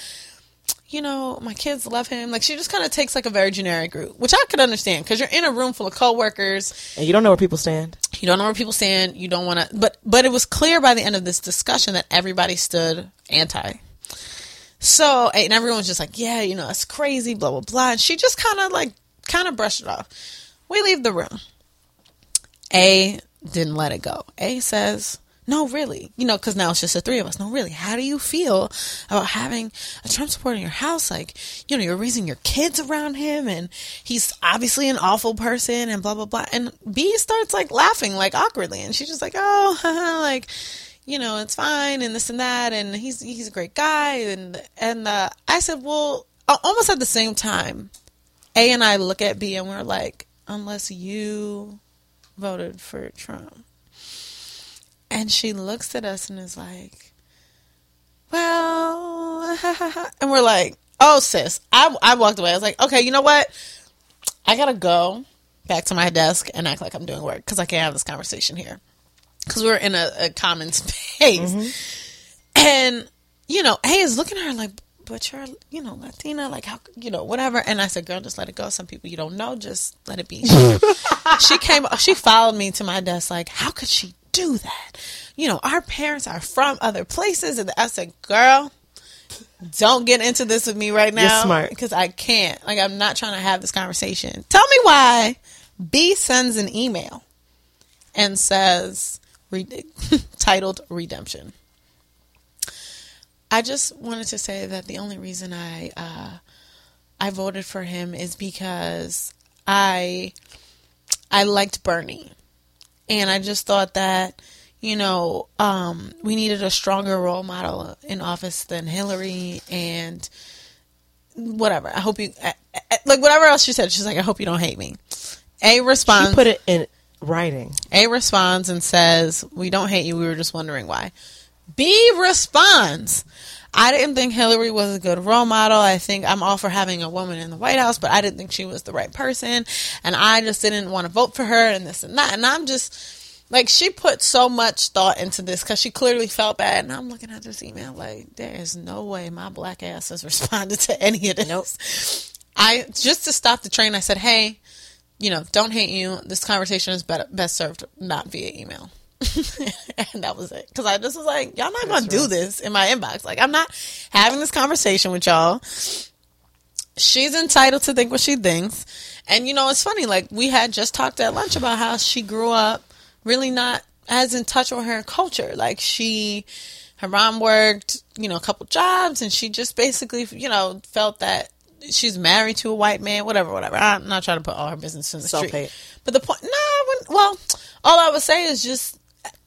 you know, my kids love him." Like she just kind of takes like a very generic route, which I could understand because you're in a room full of coworkers. And you don't know where people stand. you don't know where people stand. You don't want to but but it was clear by the end of this discussion that everybody stood anti. So and everyone's just like yeah you know that's crazy blah blah blah. And she just kind of like kind of brushed it off. We leave the room. A didn't let it go. A says no really. You know because now it's just the three of us. No really. How do you feel about having a trump supporter in your house? Like you know you're raising your kids around him and he's obviously an awful person and blah blah blah. And b starts like laughing like awkwardly. And she's just like oh [LAUGHS] like you know it's fine and this and that. And he's he's a great guy. And and uh, i said well almost at the same time a and i look at b and we're like unless you voted for trump and she looks at us and is like, well, [LAUGHS] and we're like, oh, sis. I, I walked away. I was like, okay, you know what? I gotta go. back to my desk and act like I'm doing work because I can't have this conversation here because we're in a, a common [LAUGHS] space. Mm-hmm. And you know, A is looking at her like, but you're, you know, Latina, like how, you know, whatever. And I said, girl, just let it go. Some people you don't know, just let it be. [LAUGHS] She came, she followed me to my desk, like, how could she do that? You know, our parents are from other places, and I said, girl. Don't get into this with me right now. You're smart. Because I can't. Like, I'm not trying to have this conversation. Tell me why B sends an email and says, re- [LAUGHS] titled Redemption. I just wanted to say that the only reason I uh, I voted for him is because I I liked Bernie, and I just thought that you know um, we needed a stronger role model in office than Hillary, and whatever. I hope you I, I, like whatever else she said. She's like, I hope you don't hate me. A response. She put it in writing. A responds and says, "We don't hate you. We were just wondering why." B responds, "I didn't think Hillary was a good role model. I think I'm all for having a woman in the White House, but I didn't think she was the right person, and I just didn't want to vote for her and this and that." And I'm just like, she put so much thought into this because she clearly felt bad. And I'm looking at this email like, there is no way my black ass has [LAUGHS] responded to any of this. Nope. I just to stop the train. I said, "Hey." you know, don't hate you. This conversation is better, best served not via email. And [LAUGHS] that was it. Because I just was like, y'all not going to do this in my inbox. Like, I'm not having this conversation with y'all. She's entitled to think what she thinks. And, you know, it's funny. Like, we had just talked at lunch about how she grew up really not as in touch with her culture. Like, she, her mom worked, you know, a couple jobs, and she just basically, you know, felt that she's married to a white man, whatever, whatever. I'm not trying to put all her business in the Self-hate. street. But the point, nah, when, well, all I would say is just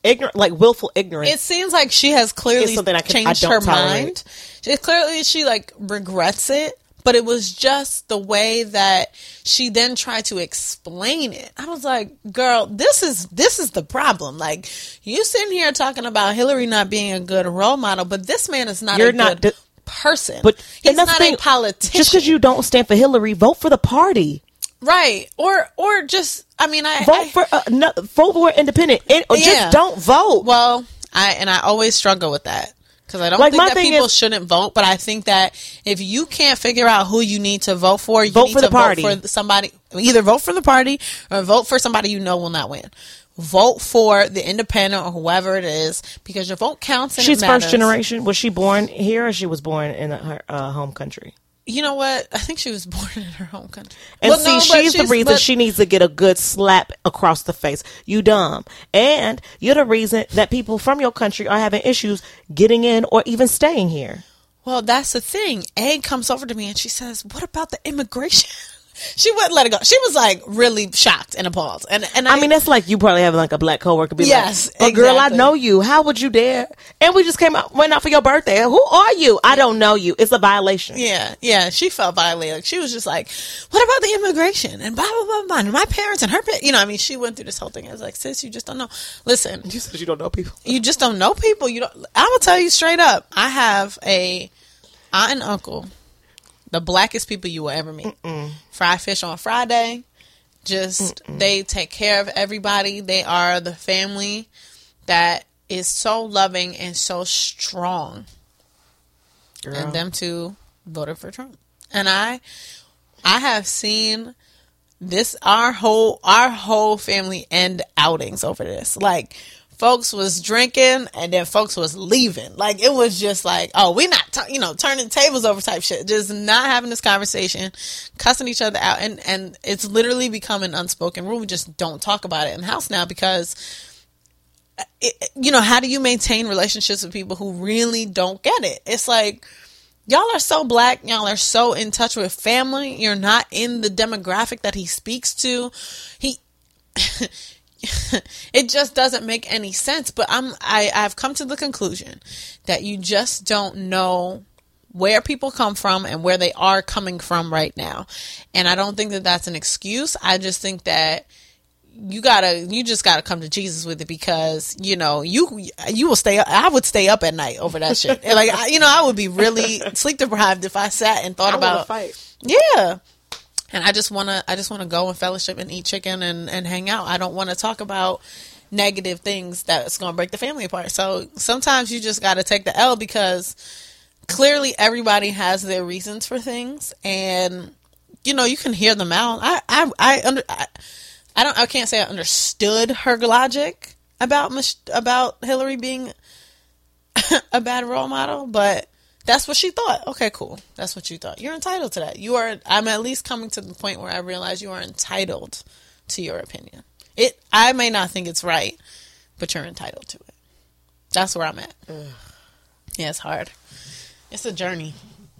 Ignorant, like willful ignorance. it seems like she has clearly something I can- changed don't her tolerate. mind. She clearly she like regrets it, but it was just the way that she then tried to explain it. I was like, "Girl, this is this is the problem. Like you sitting here talking about Hillary not being a good role model, but this man is not You're a not good di- person. but he's not thing, a politician. Just because you don't stand for Hillary, vote for the party. Right? Or or just I mean, I Vote I- for uh, no, vote for independent, and, or Yeah. just don't vote. Well, I and I always struggle with that because I don't Like, think that people is- shouldn't vote, but I think that if you can't figure out who you need to vote for, you Vote need for to the party. vote for somebody. Either vote for the party or vote for somebody you know will not win. Vote for the independent or whoever it is because your vote counts. And She's first generation. Was she born here, or she was born in her uh, home country? You know what? I think she was [LAUGHS] born in her home country. And Well, see, no, but she's the reason but- she needs to get a good slap across the face. You dumb. And you're the reason that people from your country are having issues getting in or even staying here. Well, that's the thing. A comes over to me and she says, "What about the immigration?" She wouldn't let it go. She was like really shocked and appalled. And and I mean, that's like you probably have like a black coworker be Yes, like, "Oh, girl, I know you. How would you dare?" And we just came out, went out for your birthday. Who are you? I don't know you. It's a violation. Yeah, yeah, she felt violated. She was just like, "What about the immigration?" And blah blah blah blah. And my parents and her, pa-" you know, I mean, she went through this whole thing. I was like, "Sis, you just don't know. Listen, You said you don't know people. you just don't know people. You don't. I will tell you straight up. I have a aunt and uncle, the blackest people you will ever meet. Fried fish on Friday. Just they take care of everybody. They are the family that is so loving and so strong Girl. and them two voted for Trump. And I I have seen this our whole our whole family end outings over this. Like folks was drinking and then folks was leaving. Like it was just like, oh, we not you know turning tables over type shit. Just not having this conversation, cussing each other out, and and it's literally become an unspoken rule. We just don't talk about it in house now because it, you know, how do you maintain relationships with people who really don't get it? It's like y'all are so black, y'all are so in touch with family. You're not in the demographic that he speaks to. He [LAUGHS] [LAUGHS] it just doesn't make any sense, but I'm I I've come to the conclusion that you just don't know where people come from and where they are coming from right now. And I don't think that that's an excuse. I just think that you gotta you just gotta come to jesus with it because you know you you will stay up i would stay up at night over that shit And, [LAUGHS] like I, you know i would be really sleep deprived if i sat and thought I about fight. yeah and I just want to I just want to go and fellowship and eat chicken and and hang out. I don't want to talk about negative things that's going to break the family apart. So sometimes you just got to take the L because clearly everybody has their reasons for things and you know, you can hear them out. I I I under I, I don't I can't say I understood her logic about about Hillary being [LAUGHS] a bad role model, but that's what she thought. Okay, cool. That's what you thought. You're entitled to that. You are. I'm at least coming to the point where I realize you are entitled to your opinion. It. I may not think it's right, but you're entitled to it. That's where I'm at. Yeah, it's hard. It's a journey.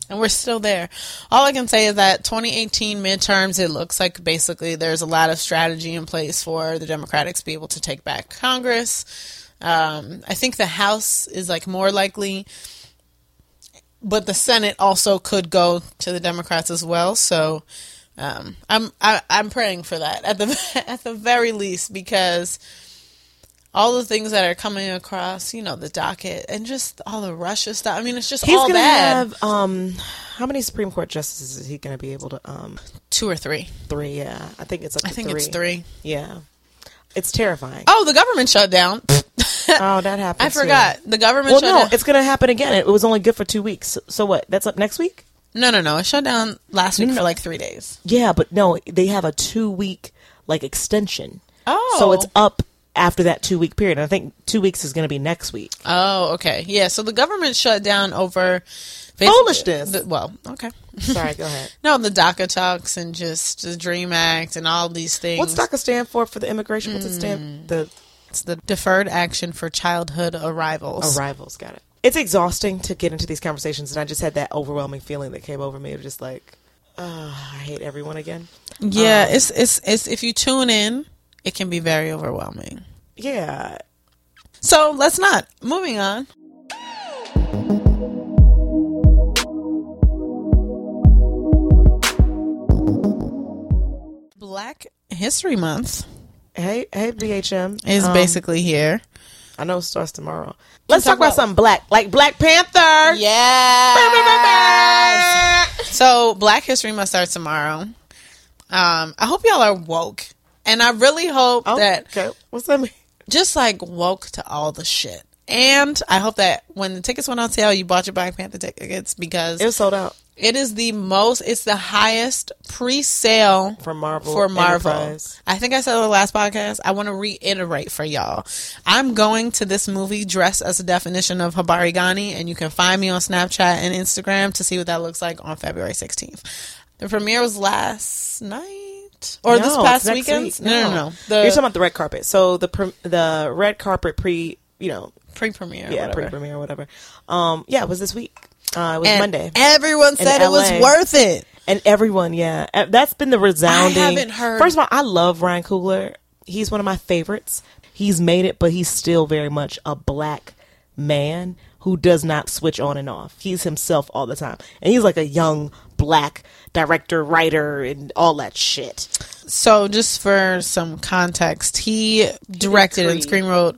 And we're still there. All I can say is that 2018 midterms, it looks like basically there's a lot of strategy in place for the Democrats to be able to take back Congress. Um, I think the House is like more likely, but the Senate also could go to the Democrats as well. So um, I'm I, I'm praying for that at the [LAUGHS] at the very least because all the things that are coming across, you know, the docket and just all the Russia stuff. I mean, it's just He's all gonna bad. have um, how many Supreme Court justices is he gonna be able to um? Two or three. Three, yeah. I think it's up to I think three. it's three. Yeah, it's terrifying. Oh, the government shut down. Oh, that [LAUGHS] happened. I forgot. The government Well, shut no, down. it's gonna happen again. It was only good for two weeks. So, what? That's up next week. No, no, no. It shut down last week for like three days. Yeah, but no, they have a two week like extension. Oh. so it's up after that two week period. And I think two weeks is gonna be next week. Oh, okay. Yeah, so the government shut down over Foolishness. the- well, okay. Sorry, go [LAUGHS] ahead. No, the DACA talks and just the Dream Act and all these things. What's DACA stand for for the immigration? What's it stand? The It's the Deferred Action for Childhood Arrivals. arrivals. Got it. It's exhausting to get into these conversations, and I just had that overwhelming feeling that came over me of just like, uh, I hate everyone again. Yeah, it's, it's it's if you tune in, it can be very overwhelming. Yeah, So let's not. Moving on. Black History Month hey, hey, BHM is Um, basically here. I know it starts tomorrow. Let's talk talk about, about- something black, like Black Panther. Yeah. so Black History Month starts tomorrow. Um, I hope y'all are woke, and I really hope Oh, that okay. What's that mean? just like woke to all the shit. And I hope that when the tickets went on sale, you bought your Black Panther tickets because It was sold out it is the most, it's the highest pre-sale for Marvel. for Marvel. Enterprise. I think I said on the last podcast. I want to reiterate for y'all. I'm going to this movie dressed as a definition of Habari Gani, and you can find me on Snapchat and Instagram to see what that looks like on February 16th. The premiere was last night or this past weekend. week. No, no, no. The You're talking about the red carpet. So the pre- the red carpet pre, you know, pre-premiere. yeah, whatever. pre premiere or whatever. Um, yeah, it was this week. Uh, it was And Monday. Everyone said it was worth it. And everyone, yeah, Uh, that's been the resounding. I haven't heard- First of all, I love Ryan Coogler. He's one of my favorites. He's made it, but he's still very much a black man who does not switch on and off. He's himself all the time, and he's like a young black director, writer, and all that shit. So, just for some context, he directed and screenwrote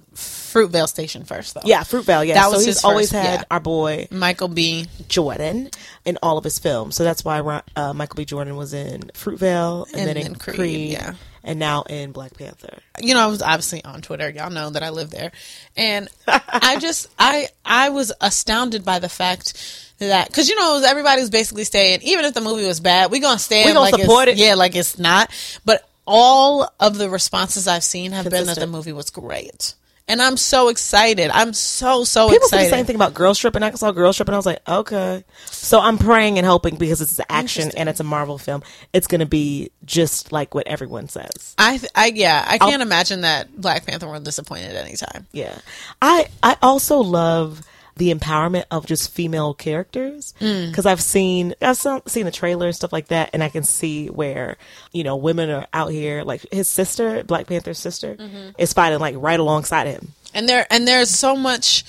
Fruitvale Station first, though. Yeah, Fruitvale. Yeah, That so was he's always first- had yeah. our boy Michael B. Jordan in all of his films. So that's why uh, Michael B. Jordan was in Fruitvale, and, And then in Creed, Creed, yeah. and now in Black Panther. you know, I was obviously on Twitter. Y'all know that I live there, and I [LAUGHS] just, I, I was astounded by the fact that because you know everybody was basically saying even if the movie was bad, we gonna stand We gonna like support it. Yeah, like it's not. But all of the responses I've seen have been that the movie was great, and I'm so excited. I'm so so excited. People say the same thing about Girl Trip, and I saw Girl Trip, and I was like, okay. So I'm praying and hoping because it's an action and it's a Marvel film, it's going to be just like what everyone says. I, th- I, yeah, I can't imagine that Black Panther will disappoint at any. Yeah, I I also love the empowerment of just female characters mm. because I've seen I've seen the trailer and stuff like that, and I can see where you know women are out here. Like his sister, Black Panther's sister, mm-hmm. is fighting like right alongside him. and there and there's so much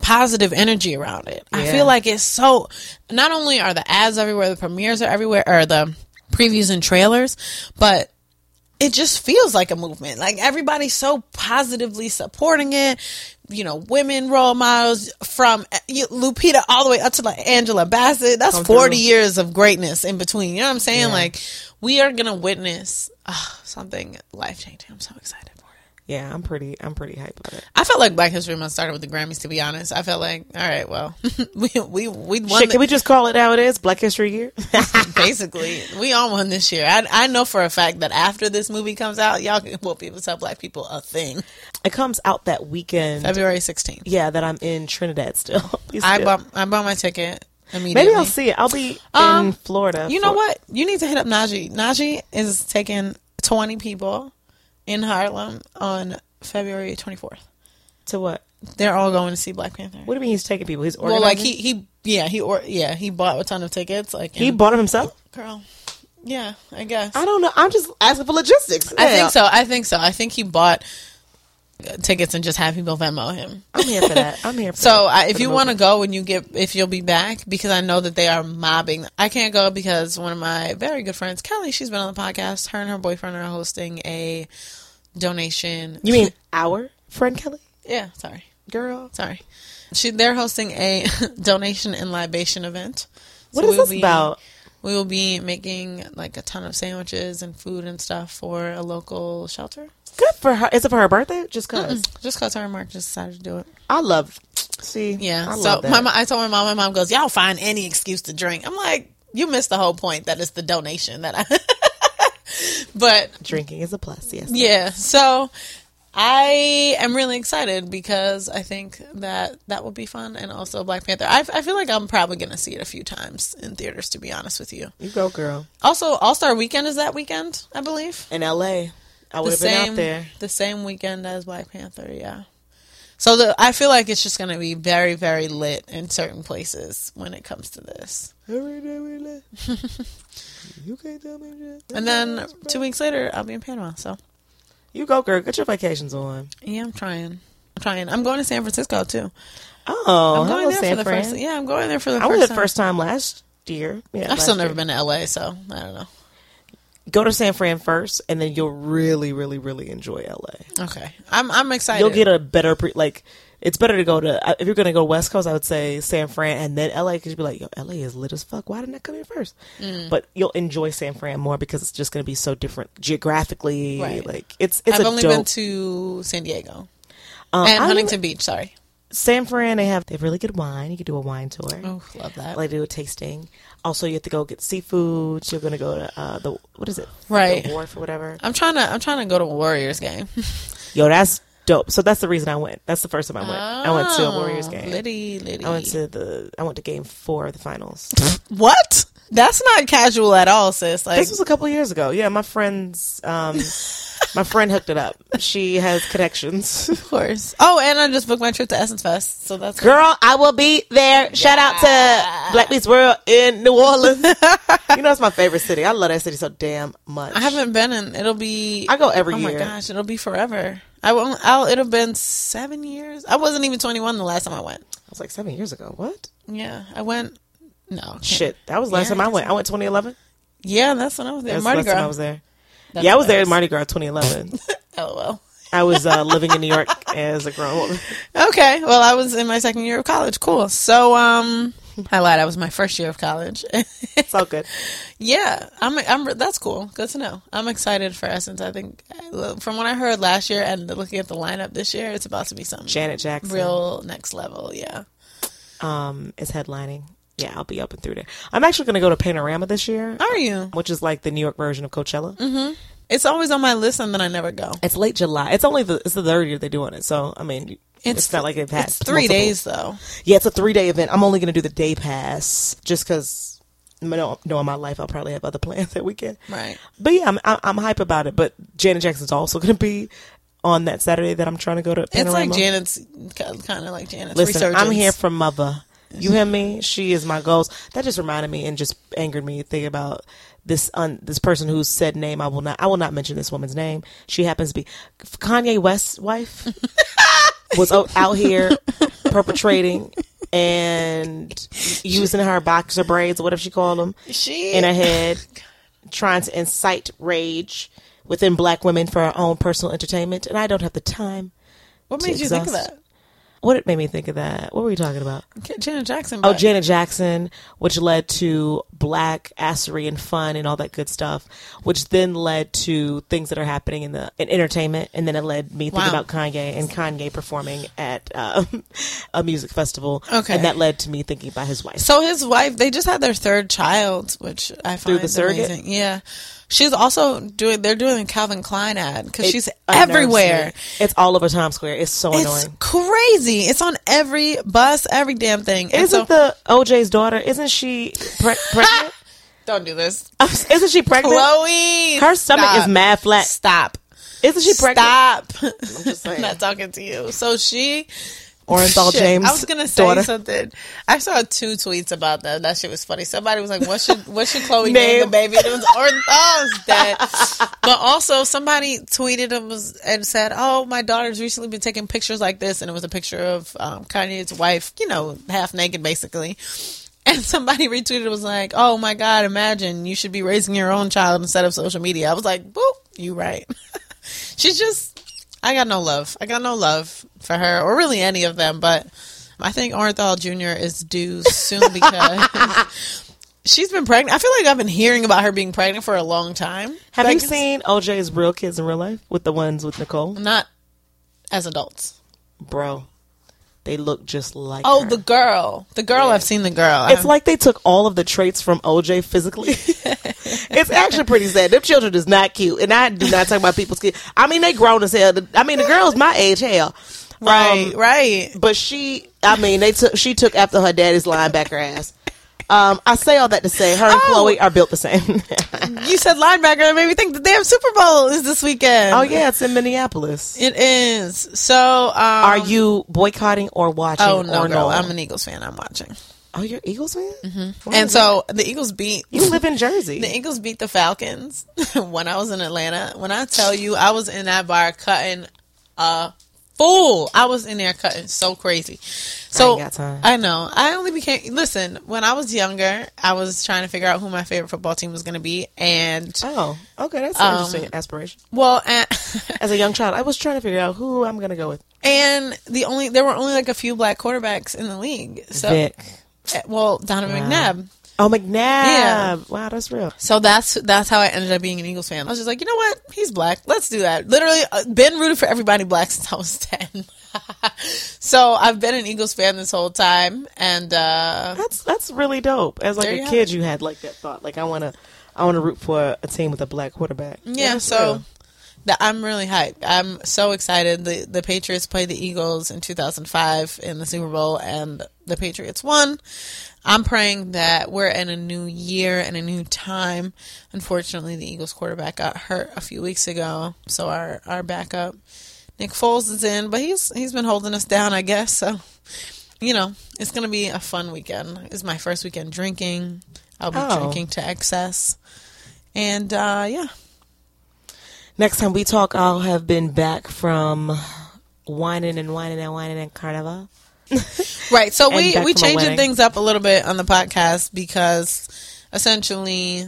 positive energy around it. I feel like it's so. Not only are the ads everywhere, the premieres are everywhere, or the previews and trailers, but it just feels like a movement. Like everybody's so positively supporting it. You know, women role models from Lupita all the way up to like Angela Bassett. That's Come 40 through. years of greatness in between. You know what I'm saying? Yeah. Like we are gonna witness ah, something life changing. I'm so excited. Yeah, I'm pretty. I'm pretty hyped about it. I felt like Black History Month started with the Grammys. To be honest, I felt like, all right, well, [LAUGHS] we we we won. Shit, the- can we just call it how it is? Black History Year. [LAUGHS] basically, we all won this year. I I know for a fact that after this movie comes out, y'all won't be able to tell Black people a thing. it comes out that weekend. February 16th. Yeah, that I'm in Trinidad still. [LAUGHS] We I bought I bought my ticket immediately. Maybe I'll see it. I'll be in Um, Florida. You know for- what? You need to hit up Najee. Najee is taking 20 people in Harlem on February 24th. To what? They're all going to see Black Panther. What do you mean he's taking people? He's ordering. Well, like he he yeah he or yeah he bought a ton of tickets. Like he and- bought them himself. girl. Yeah, I guess. I don't know. I'm just asking for logistics. I Yeah. think so. I think so. I think he bought uh, tickets and just had people Venmo him. I'm here for that. I'm here. [LAUGHS] For So that, I, if you want to go when you get, if you'll be back, because I know that they are mobbing. I can't go because one of my very good friends, Kelly, she's been on the podcast. Her and her boyfriend are hosting a donation. you mean our friend Kelly, Yeah, sorry, girl? sorry. She they're hosting a [LAUGHS] donation and libation event. What So is we will this be- about? We will be making like a ton of sandwiches and food and stuff for a local shelter. Good for her. Is it for her birthday? Just cause Just cause her and Mark just decided to do it. I love. See, Yeah. I so my I told my mom. My mom goes, "Y'all find any excuse to drink." I'm like, "You missed the whole point. That is the donation that I." [LAUGHS] [LAUGHS] but drinking is a plus. Yes. yeah, so I am really excited because I think that that will be fun, and also Black Panther. I, I feel like I'm probably going to see it a few times in theaters. To be honest with you. You go, girl. Also, All Star Weekend is that weekend, I believe. In L.A., I would have been out there. the same weekend as Black Panther. Yeah. So the I feel like it's just going to be very, very lit in certain places when it comes to this. Every day we live. [LAUGHS] you can't tell me shit. And then two weeks later, I'll be in Panama. So You go, girl. Get your vacations on. yeah, I'm trying. I'm trying. I'm going to San Francisco too. Oh, I'm going hello, there San for the Fran. first. Yeah, I'm going there for the I first went the time. first time last year. Yeah, I've still never year. been to LA, so I don't know. Go to San Fran first, and then you'll really, really, really enjoy LA. Okay, I'm I'm excited. You'll get a better pre- like. It's better to go to uh, if you're gonna go West Coast. I would say San Fran and then LA because you'd be like, yo, LA is lit as fuck. Why didn't I come here first? Mm. But you'll enjoy San Fran more because it's just gonna be so different geographically. Right. Like it's it's I've only dope. been to San Diego um, and Huntington Beach. Sorry. San Fran, they have they have really good wine. You could do a wine tour. Oh, love that. Like do a tasting. Also, you have to go get seafood. You're gonna go to uh, the what is it? Right. the wharf or whatever. I'm trying to I'm trying to go to a Warriors game. [LAUGHS] Yo, that's dope. So that's the reason I went. That's the first time I went. I went to a Warriors Oh, game. Liddy, Liddy. I went to the I went to game four of the finals. [LAUGHS] what? That's not casual at all, sis. Like this was a couple years ago. Yeah, my friends, um, [LAUGHS] my friend hooked it up. She has connections. [LAUGHS] Of course. Oh, and I just booked my trip to Essence Fest, so that's Girl, I will be there. Shout out to Black Meets World in New Orleans. [LAUGHS] you know, it's my favorite city. I love that city so damn much. I haven't been in. It'll be. I go every oh year. my gosh, it'll be forever. I won't. I'll. It'll been seven years. I wasn't even twenty one the last time I went. I was like seven years ago. What? Yeah, I went. No Shit, that was the last Yeah, time I went. I went 2011. Yeah, that's when I was there. That's Mardi the last time Gras. I was there. That's yeah, I was there at Mardi Gras 2011. [LAUGHS] oh well. I was uh, living in New York as a grown woman. Okay, well, I was in my second year of college. Cool. So, um, I lied. I was my first year of college. [LAUGHS] It's all good. yeah, I'm. I'm. That's cool. Good to know. I'm excited for Essence. I think from what I heard last year and looking at the lineup this year, it's about to be something Janet Jackson real next level. Yeah. um, is headlining. Yeah, I'll be up and through there. I'm actually going to go to Panorama this year, Are you? which is like the New York version of Coachella. Mm-hmm. It's always on my list, and then I never go. It's late July. It's only the it's the third year they're doing it. So I mean, it's, not like they've had It's three multiple- days though. Yeah, it's a three day event. I'm only going to do the day pass just because. No, no, in my life, I'll probably have other [LAUGHS] plans that weekend. Right. But yeah, I'm I'm, I'm hype about it. But Janet Jackson's also going to be on that Saturday that I'm trying to go to. It's like Janet's kind of like Janet's Listen, resurgence. I'm here for mother. You hear me? She is my goals. That just reminded me and just angered me thinking about this un, this person who said name I will not I will not mention this woman's name. She happens to be Kanye West's wife. [LAUGHS] was out, out here perpetrating and using her boxer braids or whatever she called them She in her head, trying to incite rage within black women for our own personal entertainment. And I don't have the time. What made you think of that? What it made me think of that? What were we talking about? Janet Jackson. Oh, Janet Jackson, which led to black assery and fun and all that good stuff, which then led to things that are happening in the in entertainment, and then it led me thinking Wow. about Kanye and Kanye performing at um, [LAUGHS] a music festival. Okay. and that led to me thinking about his wife. So his wife, they just had their third child, which I find the surrogate? amazing. Yeah, she's also doing. They're doing a Calvin Klein ad because she's everywhere. me. It's all over Times Square. It's so It's annoying. crazy. It's on every bus, every damn thing. Isn't so, the OJ's daughter? Isn't she pre- [LAUGHS] pregnant? don't do this, isn't she pregnant? Khloé? Her stomach stop. is mad flat. Stop. Isn't she pregnant? Stop. I'm just [LAUGHS] saying. not talking to you. So she. Orenthal Shit, James. I was gonna say daughter. something. I saw two tweets about that. That shit was funny. Somebody was like, "What should what should Khloé name the baby?" And it was Orenthal's dead. But also, somebody tweeted and was and said, "Oh, my daughter's recently been taking pictures like this," and it was a picture of um, Kanye's wife, you know, half naked, basically. And somebody [LAUGHS] retweeted was like, "Oh my god, imagine you should be raising your own child instead of social media." I was like, "Boop, you right." [LAUGHS] She's just I got no love. I got no love for her or really any of them, but I think Orenthal Jr. is due soon [LAUGHS] because she's been pregnant. I feel like I've been hearing about her being pregnant for a long time. Have you seen OJ's real kids in real life with the ones with Nicole? Not as adults. Bro, they look just like. Oh, her. the girl. The girl, I've seen the girl. It's I'm- like they took all of the traits from OJ physically. [LAUGHS] it's actually pretty sad. Them children is not cute, and I do not talk about people's kids. I mean, they grown as hell. I mean, the girl's my age, hell. right, Um, right. But she, I mean, they took. She took after her daddy's linebacker ass. Um, I say all that to say, her and Oh. Khloé are built the same. [LAUGHS] You said linebacker. That made me think the damn Super Bowl is this weekend. oh yeah, it's in Minneapolis. It is. So, um, Are you boycotting or watching? Oh no, girl! no? I'm an Eagles fan. I'm watching, Oh, you're Eagles fan. Mm-hmm. and so the Eagles beat you live in Jersey. [LAUGHS] The Eagles beat the Falcons [LAUGHS] when I was in Atlanta. When I tell you, I was in that bar cutting a fool. I was in there cutting so crazy. So time. I know. I only became listen. When I was younger, I was trying to figure out who my favorite football team was going to be, and Oh, okay, that's an Um, interesting aspiration. well, and, [LAUGHS] As a young child, I was trying to figure out who I'm gonna go with. and the only there were only like a few black quarterbacks in the league. So, Vic. eh, well, Donovan McNabb. Oh, McNabb. Yeah. Wow, that's real. So that's that's how I ended up being an Eagles fan. I was just like, you know what? He's black. Let's do that. Literally, uh, been rooted for everybody black [LAUGHS] since I was ten. [LAUGHS] so I've been an Eagles fan this whole time, and uh, That's that's really dope. As like a you kid, you had like that thought, like I want to, I want to root for a team with a black quarterback. yeah, that's so real. I'm really hyped. I'm so excited. The the Patriots played the Eagles in 2005 in the Super Bowl, and the Patriots won. I'm praying that we're in a new year and a new time. Unfortunately, the Eagles quarterback got hurt a few weeks ago, so our our backup Nick Foles is in, but he's he's been holding us down, I guess. So, you know, it's gonna be a fun weekend. It's my first weekend drinking. I'll be Oh. drinking to excess, and uh, yeah, Next time we talk, I'll have been back from whining and whining and whining and carnival. [LAUGHS] Right. So we we changing things up a little bit on the podcast because essentially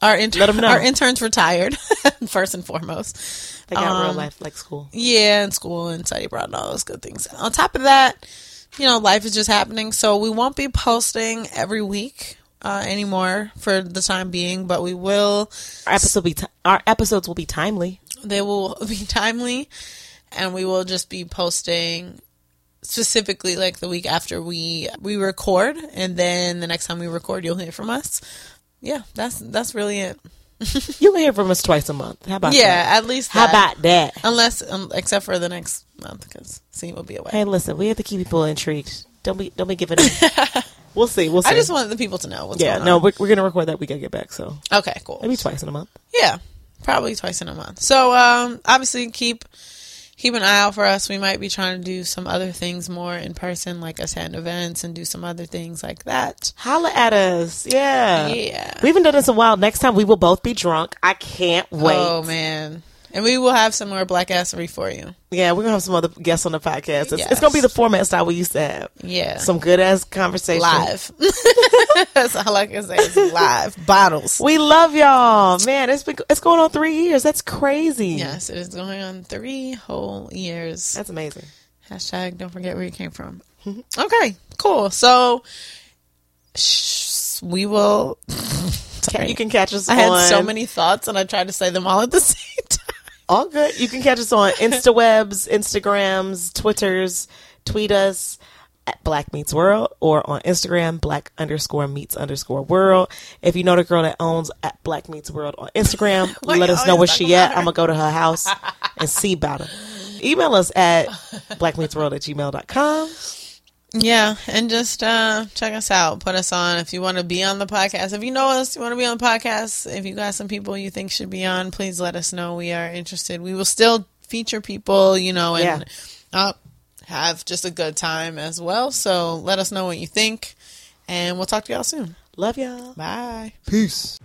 our inter- Let 'em know. our interns retired [LAUGHS] first and foremost. They got real Um, life like school. Yeah, and school and study abroad and all those good things. On top of that, you know, life is just happening. So we won't be posting every week uh, anymore for the time being, but we will. Our episodes will be ti our episodes will be timely. They will [LAUGHS] be timely, and we will just be posting specifically like the week after we we record, and then the next time we record, you'll hear from us. Yeah, that's that's really it. [LAUGHS] you'll hear from us twice a month. How about Yeah, that? at least How about that? unless um, except for the next month because C will be away. Hey, listen, we have to keep people intrigued. Don't be don't be giving. up. [LAUGHS] we'll see. We'll see. I just wanted the people to know what's yeah, no, we're, we're gonna record that We gotta get back, so Okay, cool. maybe twice in a month. Yeah, probably twice in a month. So um, obviously keep keep an eye out for us. We might be trying to do some other things more in person, like attend events and do some other things like that. Holla at us. Yeah. Yeah. We haven't done this in a while. Next time we will both be drunk. I can't wait. Oh man, and we will have some more black assery for you. Yeah, we're gonna have some other guests on the podcast. It's, Yes. it's gonna be the format style we used to have. Yeah, Some good ass conversation. live. [LAUGHS] That's all I can say. Is live bottles. We love y'all, man. It's been it's going on three years. That's crazy. Yes, it is going on three whole years. that's amazing. Hashtag don't forget where you came from. [LAUGHS] okay, cool. So sh- we will. Sorry. [LAUGHS] You can catch us I had so many thoughts and I tried to say them all at the same time. All good. You can catch us on [LAUGHS] InstaWebs, Instagrams, Twitters, tweet us at Black Meets World or on Instagram, Black underscore meets underscore world. If you know the girl that owns at Black Meets World on Instagram, [LAUGHS] let us know where she at. I'm gonna go to her house and see about her. Email us at [LAUGHS] blackmeetsworld at gmail.com. Yeah, and just uh, check us out. Put us on if you want to be on the podcast. If you know us, you want to be on the podcast. If you got some people you think should be on, please let us know. We are interested. We will still feature people, you know, and Yeah. uh, have just a good time as well. So let us know what you think, and we'll talk to y'all soon. Love y'all. Bye. Peace.